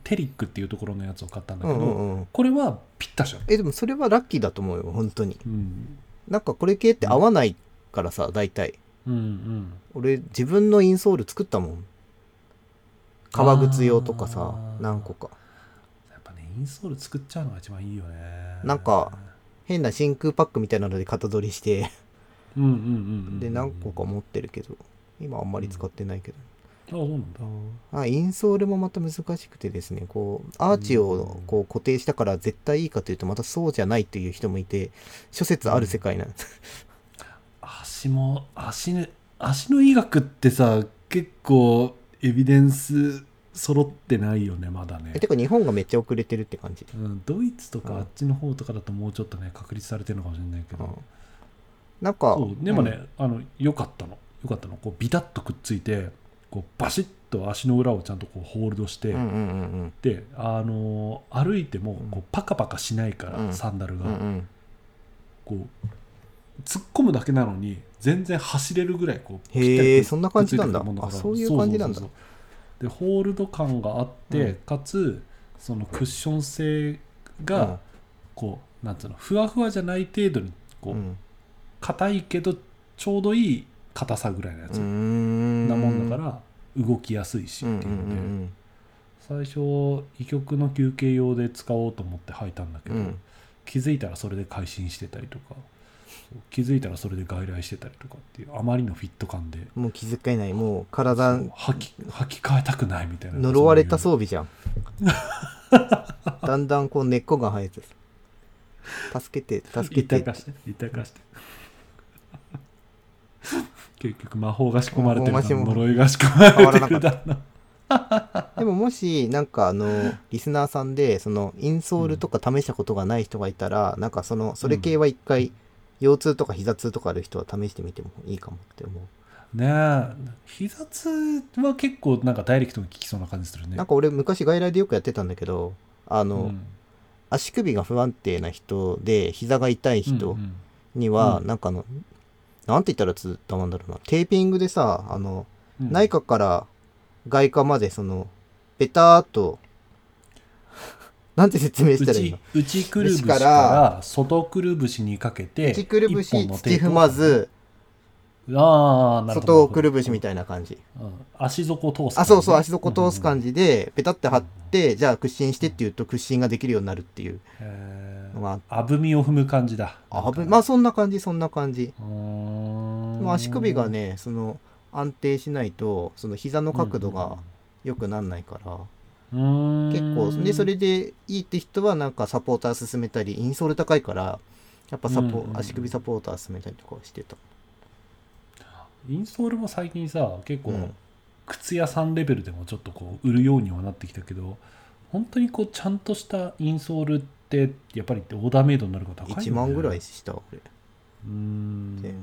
テリックっていうところのやつを買ったんだうけど、んうんうん。これはぴったしじゃん、えでもそれはラッキーだと思うよ本当に。うん、なんかこれ系って合わないからさ大体。うんうん。俺自分のインソール作ったもん。革靴用とかさ何個か。やっぱねインソール作っちゃうのが一番いいよね。なんか変な真空パックみたいなので型取りして。うんうんうんうん。で何個か持ってるけど今あんまり使ってないけど、あそうなんだ。あインソールもまた難しくてですねこうアーチをこう固定したから絶対いいかというとまたそうじゃないという人もいて諸説ある世界なんです、足も足ね足の医学ってさ結構エビデンス揃ってないよねまだね。えてか日本がめっちゃ遅れてるって感じ、うん、ドイツとうんかあっちの方とかだともうちょっとね確立されてるのかもしれないけど、うん。なんかそうでもね、あのよかったの。よかったの。こうビタッとくっついてこうバシッと足の裏をちゃんとこうホールドして、うんうんうんで、あのー歩いてもうん。こうパカパカしないから、うん。サンダルが、うんうんこう突っ込むだけなのに全然走れるぐらいこうぴったりそんな感じなんだ。くっついてくるもからあそういう感じなんだ。そうそうそうでホールド感があって、うん。かつそのクッション性がこうなんつうのふわふわじゃない程度にこううん。硬いけどちょうどいい硬さぐらいのやつ。うんから動きやすいしっていうので、うん最初医局の休憩用で使おうと思って履いたんだけど、うん。気づいたらそれで改心してたりとか気づいたらそれで外来してたりとかっていうあまりのフィット感でもう気遣いない。もう体履き履き替えたくないみたいな呪われたう装備じゃん。だんだんこう根っこが生えて助けて助けて。一体化して一体化して結局魔法が仕込まれてるだ呪いが仕込まれてるだな。でももしなんかあのリスナーさんでそのインソールとか試したことがない人がいたら、なんかそのそれ系は一回、腰痛とか膝痛とかある人は試してみてもいいかもって思う、ねえ。膝痛は結構なんかダイレクトに効きそうな感じするね。なんか俺昔外来でよくやってたんだけどあの、うん。足首が不安定な人で膝が痛い人には、うん。なんかあのなんて言ったらつたまんだろうな。テーピングでさあの、うん。内科から外科までそのベターっとなんて説明したらいいの？内内くるぶし内かから外くるぶしにかけて内くるぶし土踏まずああなるほど。外くるぶしみたいな感じ。うん。足底を通すあそうそう足底通すじ、感じでペタって貼ってじゃあ屈伸してって言うと屈伸ができるようになるっていう。へーのがあぶみを踏む感じだ。あぶまあそんな感じそんな感じ。足首がねその安定しないとその膝の角度が良くなんないから。うーん。結構でそれでいいって人はなんかサポーター勧めたりインソール高いからやっぱサポ、うんうん足首サポーター勧めたりとかしてた。インソールも最近さ結構、うん。靴屋さんレベルでもちょっとこう売るようにはなってきたけど本当にこうちゃんとしたインソールってやっぱりオーダーメイドになるから高いよ、ね、1万ぐらいした俺うーん。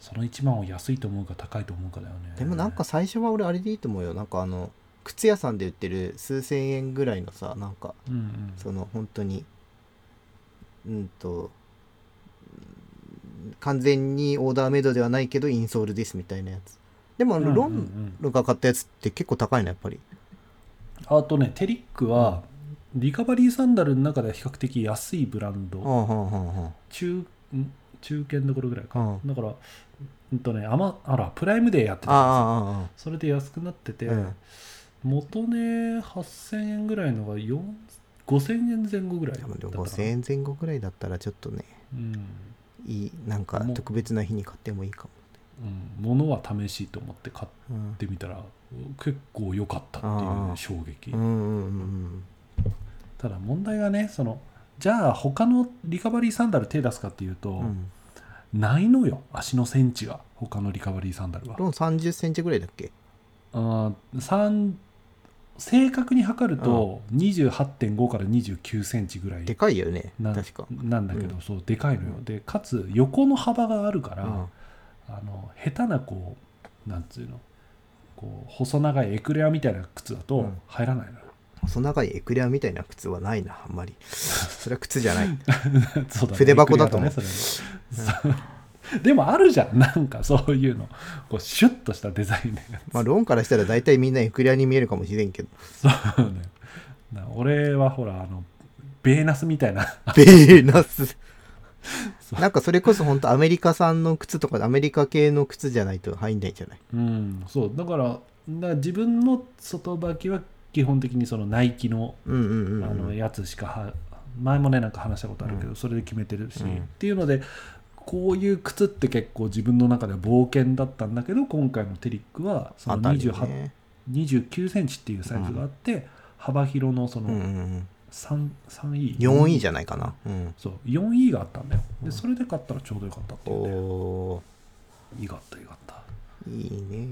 その1万を安いと思うか高いと思うかだよね。でもなんか最初は俺あれでいいと思うよ。なんかあの靴屋さんで売ってる数千円ぐらいのさなんかうんうん。その本当にうんとうん完全にオーダーメイドではないけどインソールですみたいなやつ。でもあのロうんうんうん。ンが買ったやつって結構高いのやっぱり。あとねテリックは、リカバリーサンダルの中では比較的安いブランド、はあはあは中ん？中堅どころぐらいか、あはだからうんとねあまあらプライムデーやってああたんですよ。あああそれで安くなってて、うん。元値8000円ぐらいのが4 5000円前後ぐらいだったかな。5000円前後ぐらいだったらちょっとねうん。いいなんかもう。特別な日に買ってもいいかうん、物は試しと思って買っも、うん、てみたら結構良かったっていう衝撃。うんうんうんただ問題がねそのじゃあ他のリカバリーサンダル手出すかっていうと、ないのよ足のセンチが他のリカバリーサンダルは。ロン30センチぐらいだっけ？あ正確に測ると28.5から29センチぐらいでかいよねな確か。なんだけど、うん。そうでかいのよ、うんでかつ横の幅があるから、うん。あの下手なこうなんつうのこう細長いエクレアみたいな靴だとうん。入らないのよ、細長いエクレアみたいな靴はないなあんまり。それは靴じゃない。そうだね。筆箱だと思う。ねうでもあるじゃん。なんかそういうの。こうシュッとしたデザインでまあロンからしたら大体みんなエクレアに見えるかもしれんけど。そうね。な俺はほらあのベーナスみたいな。ベーナス。なんかそれこそ本当アメリカ産の靴とかアメリカ系の靴じゃないと入んないんじゃない。うんそう。だからだから自分の外履きは基本的にそのナイキのあのうんやつしかは前もねなんか話したことあるけど、うん。それで決めてるし、うん。っていうのでこういう靴って結構自分の中では冒険だったんだけど今回のテリックはそのあたり28、ね29センチっていうサイズがあって、幅広のそのん 3, 3E 4位？じゃないかな。うん。そう 4E があったんだよ。うん。でそれで買ったらちょうどよかったっていうね。おいいかったいいかった。ーいいね。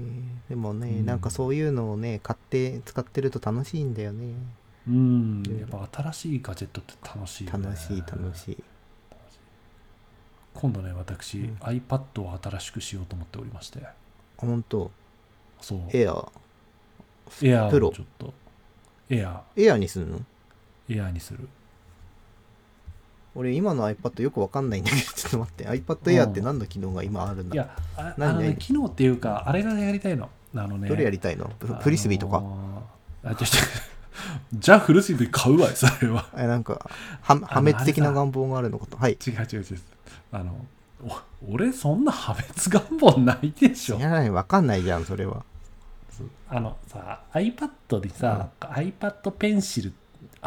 でもね、うん。なんかそういうのをね買って使ってると楽しいんだよね。うん。ねやっぱ新しいガジェットって楽しいよね。楽しい楽しい。今度ね私、うん。iPad を新しくしようと思っておりまして。本当？そう。エア？エアープロ？をちょっと。エア。エアにするの？エアーにする俺今の iPad よくわかんないんだけどちょっと待って。iPad Air って何の機能が今あるんだ？いやあ何あのね何機能っていうかあれがやりたいの。あのねどれやりたいの？フフリスビーとか、あのーあちょちょじゃあフリスビー買うわいそれは。えなんかは破滅的な願望があるのかと？はい。違う違う違う。あのお俺そんな破滅願望ないでしょ。いやない。わかんないじゃんそれは。あのさ iPad でさ、iPad ペンシル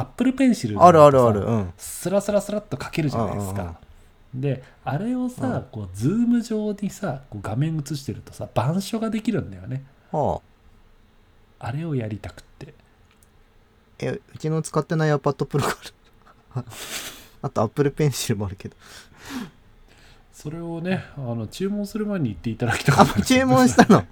Apple ペンシルあるあるあさるうん。スラスラスラっと書けるじゃないですうんうんか。であれをさ、うん。こうズーム上にさこう画面映してるとさ板書ができるんだよね。はあ。あれをやりたくって。えうちの使ってない iPad Pro がある。あと Apple Pencil もあるけど。それをねあの注文する前に言っていただきたかあった注文したの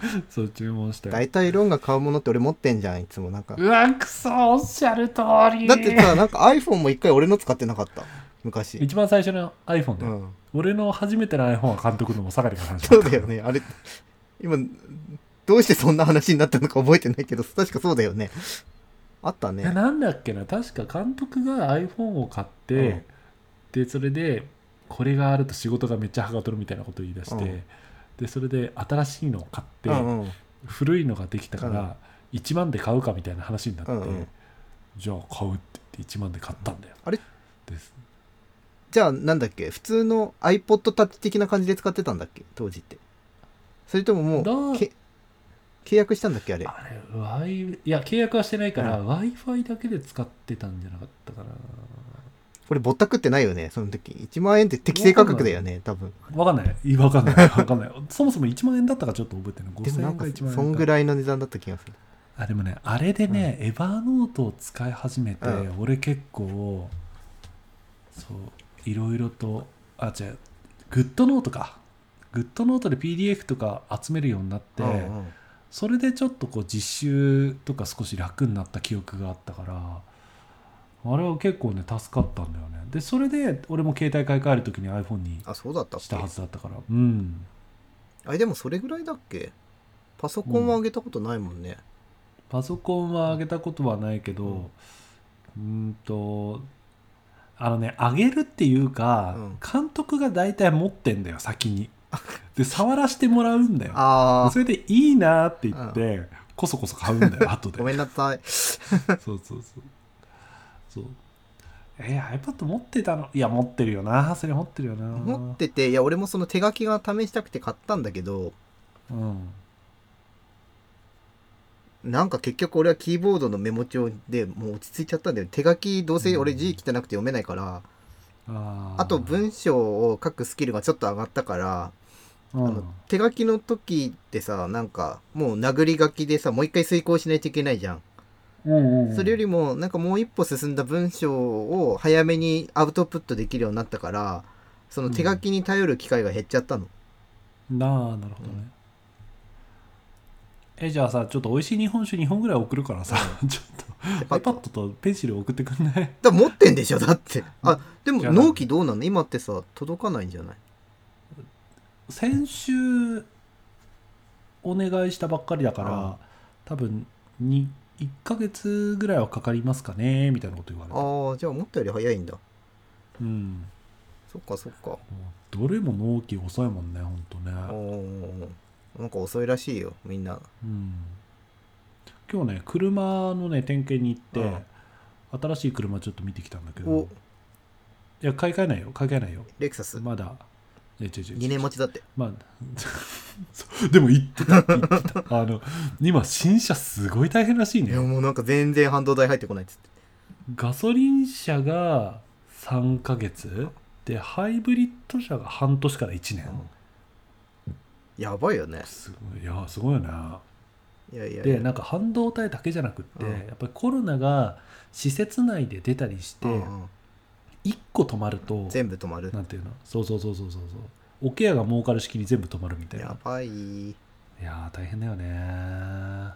そう注文したよ大体ロンが買うものって俺持ってんじゃんいつもなんか。うわくそおっしゃる通り。だってさなんか iPhone も一回俺の使ってなかった。昔。一番最初の iPhone だよ、うん。俺の初めての iPhone は監督のも下がりから話そうだよね。あれ今どうしてそんな話になったのか覚えてないけど確かそうだよね。あったえねなんだっけな。確か監督が iPhone を買って、うん。でそれでこれがあると仕事がめっちゃはかどるみたいなことを言い出して、うんでそれで新しいのを買って、うんうん。古いのができたから、うん。1万で買うかみたいな話になって、うんうん。じゃあ買うって言って1万で買ったんだよ、あれ？です。じゃあなんだっけ？普通の iPod Touch 的な感じで使ってたんだっけ？当時って。それとももだうけ契約したんだっけ？あれ。あれいや契約はしてないから、う w i f i だけで使ってたんじゃなかったかなこれぼったくってないよねその時。1万円って適正価格だよね多分。わかんない。いわかんない。わかんない。そもそも1万円だったかちょっと覚えてない。5000円かでもなんか1万円かそんぐらいの値段だった気がする。あでもねあれでね、エヴァーノートを使い始めて、うん。俺結構そういろいろとあ違うグッドノートか。グッドノートで PDF とか集めるようになって、うんうん。それでちょっとこう実習とか少し楽になった記憶があったからあれは結構ね助かったんだよね。でそれで俺も携帯買い替える時に iPhone にあそうだったっけ？したはずだったから。うん。あれでもそれぐらいだっけ？パソコンは上げたことないもんね、パソコンは上げたことはないけどうーんとあのね上げるっていうか、うん。監督が大体持ってんだよ先に。で触らせてもらうんだよ。あそれでいいなって言って、こそこそ買うんだよ後で。あごめんなさい。そうそうそうそう。えー、iPad 持ってたの？いや持ってるよな。それ持ってるよな。持ってていや俺もその手書きが試したくて買ったんだけどうん。なんか結局俺はキーボードのメモ帳でもう落ち着いちゃったんだよ。手書きどうせ俺字汚くて読めないから、あー。あと文章を書くスキルがちょっと上がったから、うん。あの手書きの時ってさなんかもう殴り書きでさもう一回遂行しないといけないじゃん、うんうんそれよりもなんかもう一歩進んだ文章を早めにアウトプットできるようになったからその手書きに頼る機会が減っちゃったの、なあなるほどね、えじゃあさちょっと美味しい日本酒2本ぐらい送るからさ、ちょっと iPad とペンシル送ってくんない？だ持ってんでしょだって。あでも納期どうなの？今ってさ届かないんじゃない？先週お願いしたばっかりだから、あ多分に1ヶ月ぐらいはかかりますかねみたいなこと言われて。ああじゃあ思ったより早いんだ。うん。そっかそっか。どれも納期遅いもんねほんとね。なんか遅いらしいよみんな。うん。今日ね車のね点検に行って、新しい車ちょっと見てきたんだけど。お。いや買い替えないよ買い替えないよ。レクサス。まだえ違う違う違う。2年持ちだって。まあ でも言ってた言ってた。あの今新車すごい大変らしいね。いやもうなんか全然半導体入ってこないっつって。ガソリン車が3ヶ月でハイブリッド車が半年から1年、やばいよね。すごいいやすごいよね。いやいやいや。でなんか半導体だけじゃなくって、うん。やっぱりコロナが施設内で出たりして、うんうん1個止まると全部止まる。なんていうの？そうそうそうそうそう。そうおケアが儲かる式に全部止まるみたいな。やばい。だいやー大変だよね。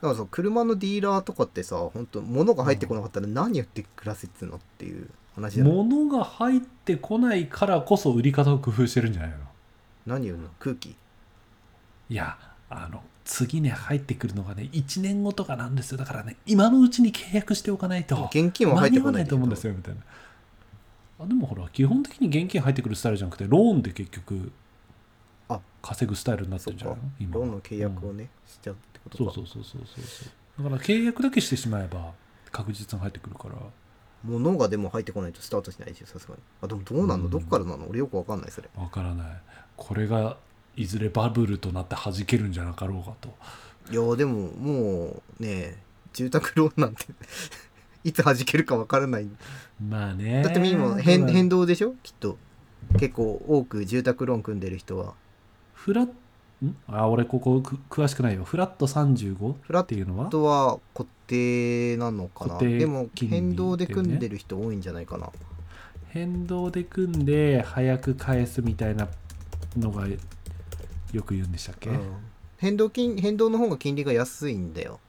からさ車のディーラーとかってさ本当物が入ってこなかったら何言って暮らせっていうのっていう話じゃない物が入ってこないからこそ売り方を工夫してるんじゃないの？何言うの？空気。いやあの次ね入ってくるのがね1年後とかなんですよ。だからね今のうちに契約しておかないと。現金は入ってこないと思うんですよみたいなあでもほら基本的に現金入ってくるスタイルじゃなくてローンで結局あ。稼ぐスタイルになってるんじゃないの？今。ローンの契約をね、しちゃうってことか。そうそうそうそうそうそう。だから契約だけしてしまえば確実に入ってくるから。物がでも入ってこないとスタートしないでしょさすがに。あでもどうなんの、うん。どっからなの？俺よくわかんないそれ。わからない。これがいずれバブルとなって弾けるんじゃなかろうかと。いやでももうね住宅ローンなんていつ弾けるかわからない。まあね。だって今変まあ。変動でしょ？きっと。結構多く住宅ローン組んでる人は。フラッん？あ俺ここく詳しくないよ。フラット 35? フラッっていうのは？トは固定なのかな。固定でも変動で組んでる人多いんじゃないかな、変動で組んで早く返すみたいなのがよく言うんでしたっけ、うん。変動金変動の方が金利が安いんだよ。うん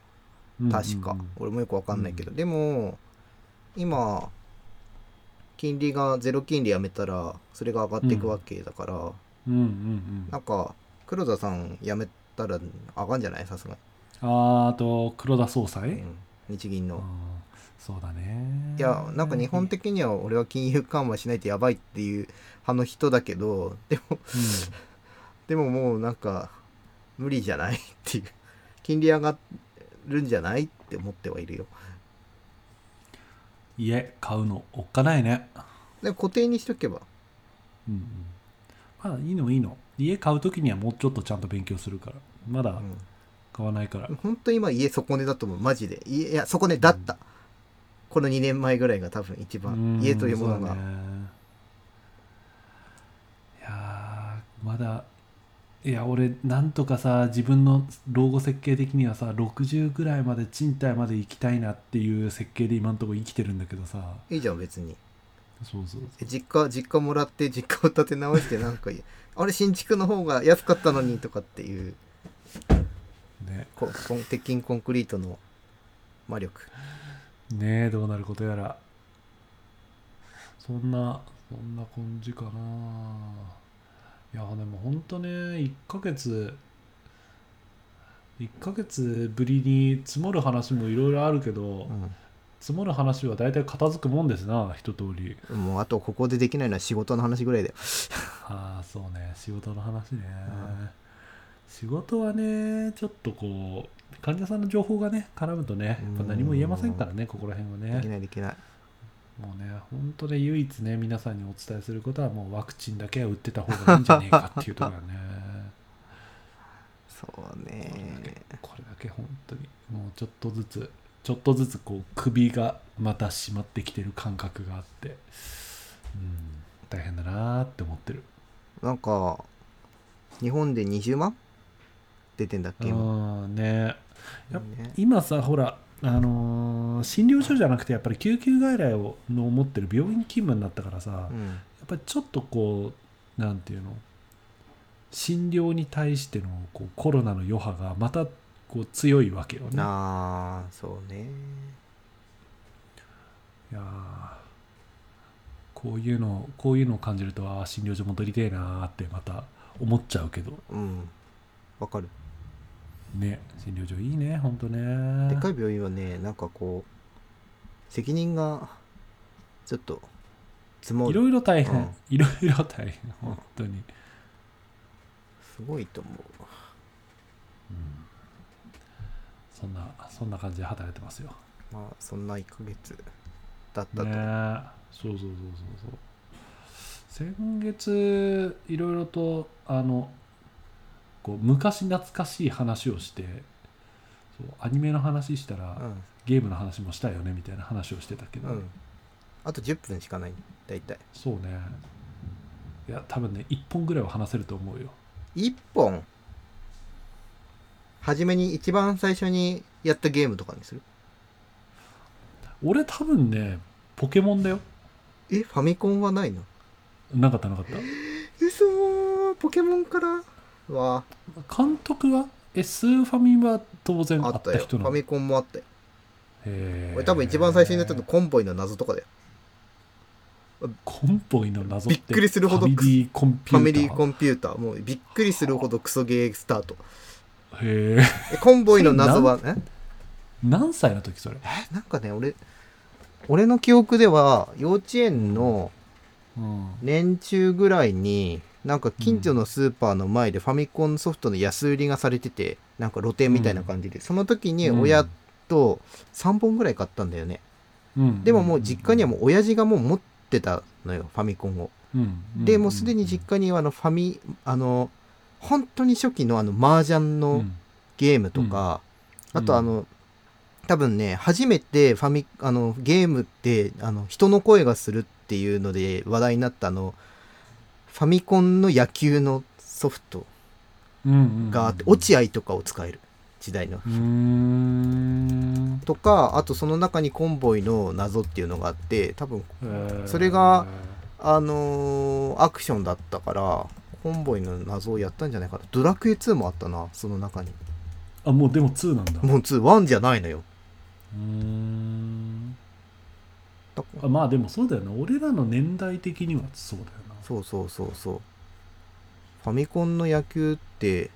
確か、うんうん。俺もよくわかんないけど、でも今金利がゼロ金利やめたらそれが上がっていくわけだから、うん。うんうんなんか黒田さん辞めたら上がんじゃない？さすがあーあと黒田総裁、に、うん。日銀うんの、そうだね。いやなんか日本的には俺は金融緩和しないとやばいっていう派の人だけどでもでももうなんか無理じゃない？っていう。金利上がるんじゃないって思ってはいるよ。うん、家買うのおっかないね。でも固定にしとけば。うんうん。まあいいのいいの。家買う時にはもうちょっとちゃんと勉強するから。まだうん買わないから、本当今家底値だと思う。マジで。いや底値だった、この2年前ぐらいが多分一番うん家というものが。いやーまだいや俺なんとかさ自分の老後設計的にはさ60ぐらいまで賃貸まで行きたいなっていう設計で今のところ生きてるんだけどさ。いいじゃん別に。そうそうえ実家実家もらって実家を建て直してなんかあれ新築の方が安かったのにとかっていう。ね。こ鉄筋コンクリートの魔力。ねえどうなることやら。そんなそんな感じかないやでもほんとね1ヶ月1ヶ月ぶりに積もる話もいろいろあるけど、積もる話は大体片付くもんですな一通り。うん、もうあとここでできないのは仕事の話ぐらいだよ。ああそうね。仕事の話ね、うん。仕事はねちょっとこう患者さんの情報がね絡むとね何も言えませんからねここら辺はできねないできないもうね本当で唯一ね皆さんにお伝えすることはもうワクチンだけは打ってた方がいいんじゃねえかっていうところだね。そうこれだね。けこれだけ本当にもうちょっとずつちょっとずつこう首がまた締まってきてる感覚があってうん大変だなーって思ってる。なんか日本で20万？出てんだっけ今。ね。今さほらあのー診療所じゃなくてやっぱり救急外来をの持ってる病院勤務になったからさ、やっうんぱりちょっとこうなんていうの？診療に対してのこうコロナの余波がまたこう強いわけよね。ああそうね。いやーこういうのこういうのを感じるとあー診療所戻りてえなーってまた思っちゃうけど。うん。わかるね診療所いいねほんとね。でっかい病院はねなんかこう責任がちょっと積もる。いろいろ大変、うん。いろいろ大変本当に、すごいと思う。そんなそんな感じで働いてますよ。まあそんな1ヶ月だったと、ね。えそうそうそうそうそう。先月いろいろとあのこう昔懐かしい話をしてそうアニメの話したら、ゲームの話もしたよねみたいな話をしてたけど、うん。うんあと10分しかない大体。そうね。いや多分ね1本ぐらいは話せると思うよ。1本？初めに一番最初にやったゲームとかにする？俺多分ねポケモンだよ。えファミコンはないの？なかったなかった。嘘ーポケモンから？わ監督は？S ファミは当然あった人なの？ファミコンもあったよ。へー。俺多分一番最初にやったのコンボイの謎とかだよ。コンポイの謎って？びっくりするほどファミリーコンピューター？ファミリーコンピューター。もうびっくりするほどクソゲースタート。へええコンボイの謎は？え？何歳の時それ？なんかね俺俺の記憶では幼稚園のうん。年中ぐらいになんか近所のスーパーの前でファミコンソフトの安売りがされててなんか露店みたいな感じで、その時に親と3本ぐらい買ったんだよね、うん。でももう実家にはもう親父がもう持ってたのよファミコンを。うん。でもうすでに実家にはあのファミあの本当に初期のあの麻雀うのん。ゲームとか、うん。あとあの多分ね初めてファミあのゲームってあの人の声がするっていうので話題になったあのファミコンの野球のソフトうんうん。があって、落合とかを使える。時代の。うーん。とかあとその中にコンボイの謎っていうのがあって多分えー。それがあのーアクションだったからコンボイの謎をやったんじゃないかな。ドラクエ2もあったなその中に。あもうでも2なんだ。もう21じゃないのよ。うーん。だあまあでもそうだよな。俺らの年代的にはそうだよなそうそうそうそう。ファミコンの野球って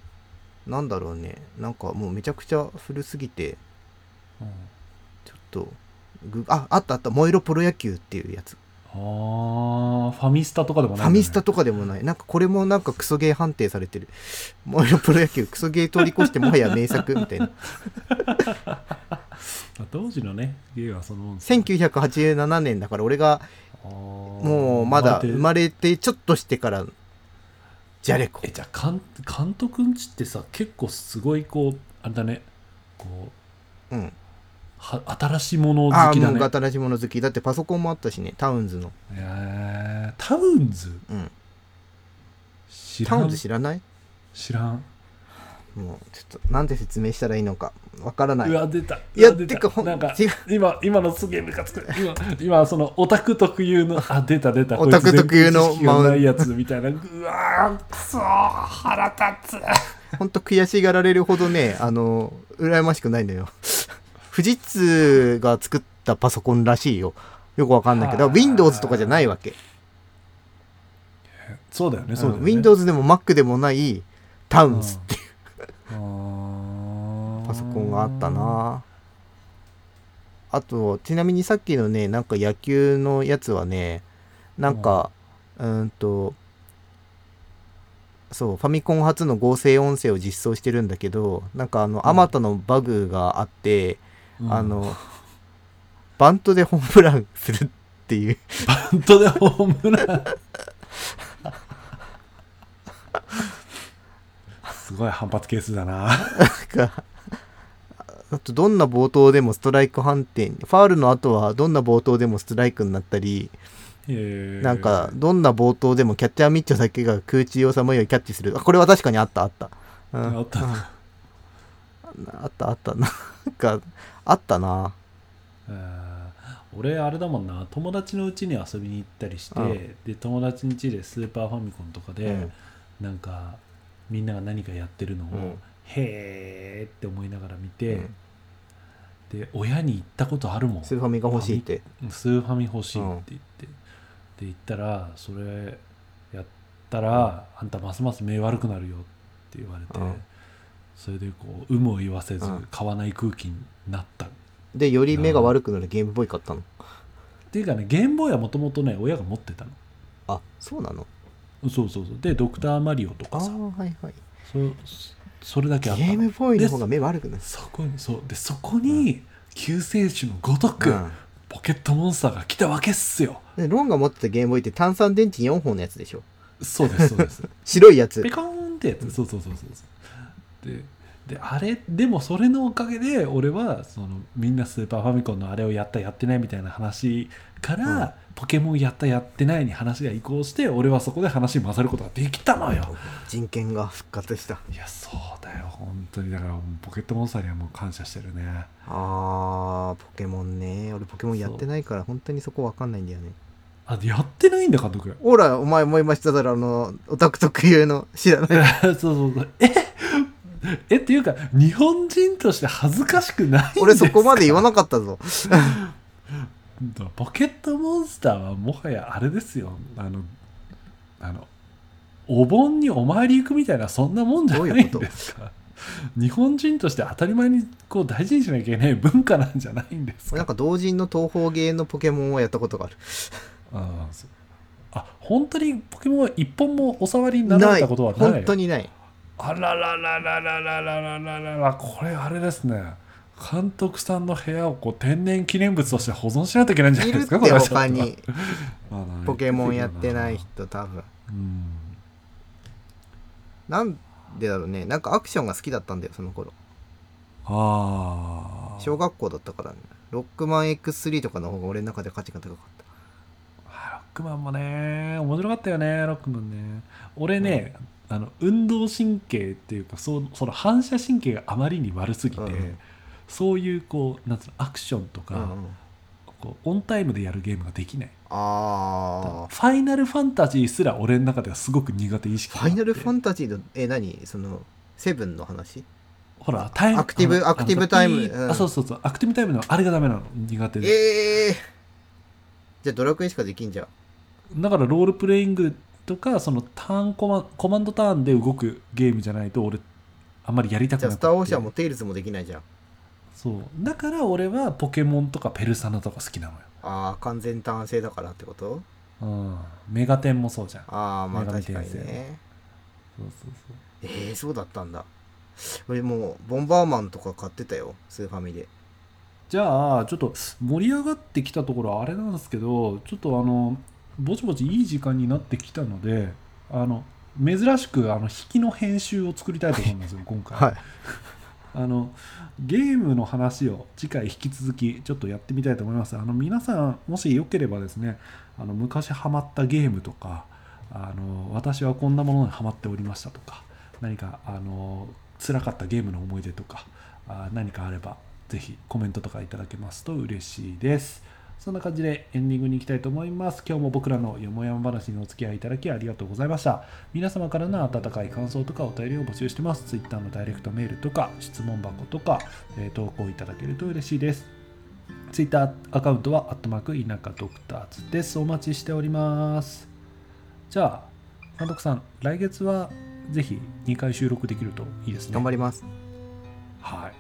なんだろうね。なんかもうめちゃくちゃ古すぎてうん。ちょっとぐああったあった「燃えろプロ野球」っていうやつ。あーファミスタとかでもないね、ファミスタとかでもない。なんかこれもなんかクソゲー判定されてる「燃えろプロ野球」クソゲー通り越してもはや名作みたいな 当時のねゲーはそのもんです1987年だから俺がもうまだ生生まれてちょっとしてからじゃれこ。えじゃあ監監督んちってさ結構すごいこうあれだね。こううん。は新しいものああ好きだね。もう新しいもの好き。だってパソコンもあったしねタウンズの。えー、タウンズ？うん。知らん。タウンズ知らない？知らんもうちょっとなんて説明したらいいのかわからない。うわ出た。いやてかほんなんか違う。今今のすげえムカつく。今今そのオタク特有のあ出た出た。オタク特有のこいつ全然知識がないやつみたいな。うわーくそー。腹立つ。ほんと悔しがられるほどねあの羨ましくないのよ。富士通が作ったパソコンらしいよ。よくわかんないけどはあ Windows とかじゃないわけ、そうだよねそうだよね、うん Windows でも Mac でもないタウンズってパソコンがあったな。あとちなみにさっきのねなんか野球のやつはねなんかうーんとそうファミコン初の合成音声を実装してるんだけどなんかあのうん。あまたのバグがあって、うん。あのバントでホームランするっていう。バントでホームラン？すごい反発係数だな。かあとどんな冒頭でもストライク判定にファールの後はどんな冒頭でもストライクになったりえー。なんか、どんな冒頭でもキャッチャーミッチョだけが空中をさまよいキャッチする。あこれは確かにあった、あった。うん。あった。うん。あった、あった。なんか、あったな。俺あれだもんな。友達の家に遊びに行ったりして、うん。で友達の家でスーパーファミコンとかで、うん。なんかみんなが何かやってるのを、うんへーって思いながら見て、うん。で親に言ったことあるもん。スーファミが欲しいって。スーファミ欲しいって言って、で言ったらそれやったら、あんたますます目悪くなるよって言われて、うん。それでこう有無を言わせずうん。買わない空気になった、で、より目が悪くなるゲームボーイ買ったの？っていうかねゲームボーイはもともとね親が持ってたの。あ、そうなの？そうそうそう。でドクターマリオとかさ。はいはい。そそれだけゲあった。のームボーイの方が目悪くなる。そこにそうでそこに救世主のごとく、うん。ポケットモンスターが来たわけっすよ。でロンが持ってたゲームボーイって炭酸電池4本のやつでしょ？そうですそうです。白いやつ。ペ。コーンってやつ。そうそうそうそう。でであれでもそれのおかげで俺はそのみんなスーパーファミコンのあれをやったやってないみたいな話から、うん。ポケモンやったやってないに話が移行して俺はそこで話に勝ることができたのよ。人権が復活した。いやそうだよ。本当に。だからポケットモンスターにはもう感謝してるね。あー、ポケモンね。俺ポケモンやってないから本当にそこわかんないんだよね。あやってないんだ監督。ほら、お前思いましただろ、あの、オタク特有の知らない。そうそうそう。え？えっていうか日本人として恥ずかしくないんですか？俺そこまで言わなかったぞ。ポケットモンスターはもはやあれですよ。あのあのお盆にお参り行くみたいなそんなもんじゃないんですか？日本人として当たり前にこう大事にしなきゃいけない文化なんじゃないんですか？俺なんか同人の東方芸のポケモンをやったことがある。ああ本当にポケモンは一本もお触りになられたことはない。本当にないあららららららららららこれあれですね監督さんの部屋をこう天然記念物として保存しないといけないんじゃないですかこれはちょっと他にポケモンやってない人多分うんなんでだろうねなんかアクションが好きだったんだよその頃ああ小学校だったからねロックマン X3 とかの方が俺の中で価値が高かったロックマンもね面白かったよねロックマンね俺ね、あの運動神経っていうかそその反射神経があまりに悪すぎて、うんそういうこうなんつうのアクションとた、か、うんうん。こうオンタイムでやるゲームができない。あファイナルファンタジーすら俺の中ではすごく苦手意識あファイナルファンタジーのえ何？そのセブンの話？ほらタイムアクティブアクティブタイムあそうそうそう。アクティブタイムのあれがダメなの苦手で。ええじゃあドラクエしかできんじゃん。だからロールプレイングとかそのターンコマコマンドターンで動くゲームじゃないと俺あんまりやりたくなくてじゃあスター・オーシャンもテイルズもできないじゃん。そう。だから俺はポケモンとかペルサナとか好きなのよ、ああ完全単性だからってこと？うん、メガテンもそうじゃん。ああまあ確かにね。そうそうそう。ええそうだったんだ。俺もうボンバーマンとか買ってたよ。スーファミで。じゃあちょっと盛り上がってきたところはあれなんですけどちょっとあのぼちぼちいい時間になってきたのであの珍しくあの引きの編集を作りたいと思うんですよ今回、はい。あのゲームの話を次回引き続きちょっとやってみたいと思います。あの皆さんもしよければですねあの昔ハマったゲームとかあの私はこんなものにハマっておりましたとか何かあの辛かったゲームの思い出とかあ何かあればぜひコメントとかいただけますと嬉しいですそんな感じでエンディングに行きたいと思います。今日も僕らのよもやま話にお付き合いいただきありがとうございました。皆様からの温かい感想とかお便りを募集してます。Twitter のダイレクトメールとか質問箱とか、えー投稿いただけると嬉しいです。Twitter アカウントはアットマーク田舎ドクターズです。お待ちしております。じゃあ監督さん来月はぜひ2回収録できるといいですね。頑張ります。はい。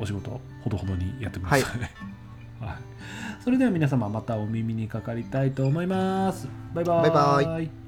お仕事ほどほどにやってください。はい。それでは皆様またお耳にかかりたいと思います。バイババイバイ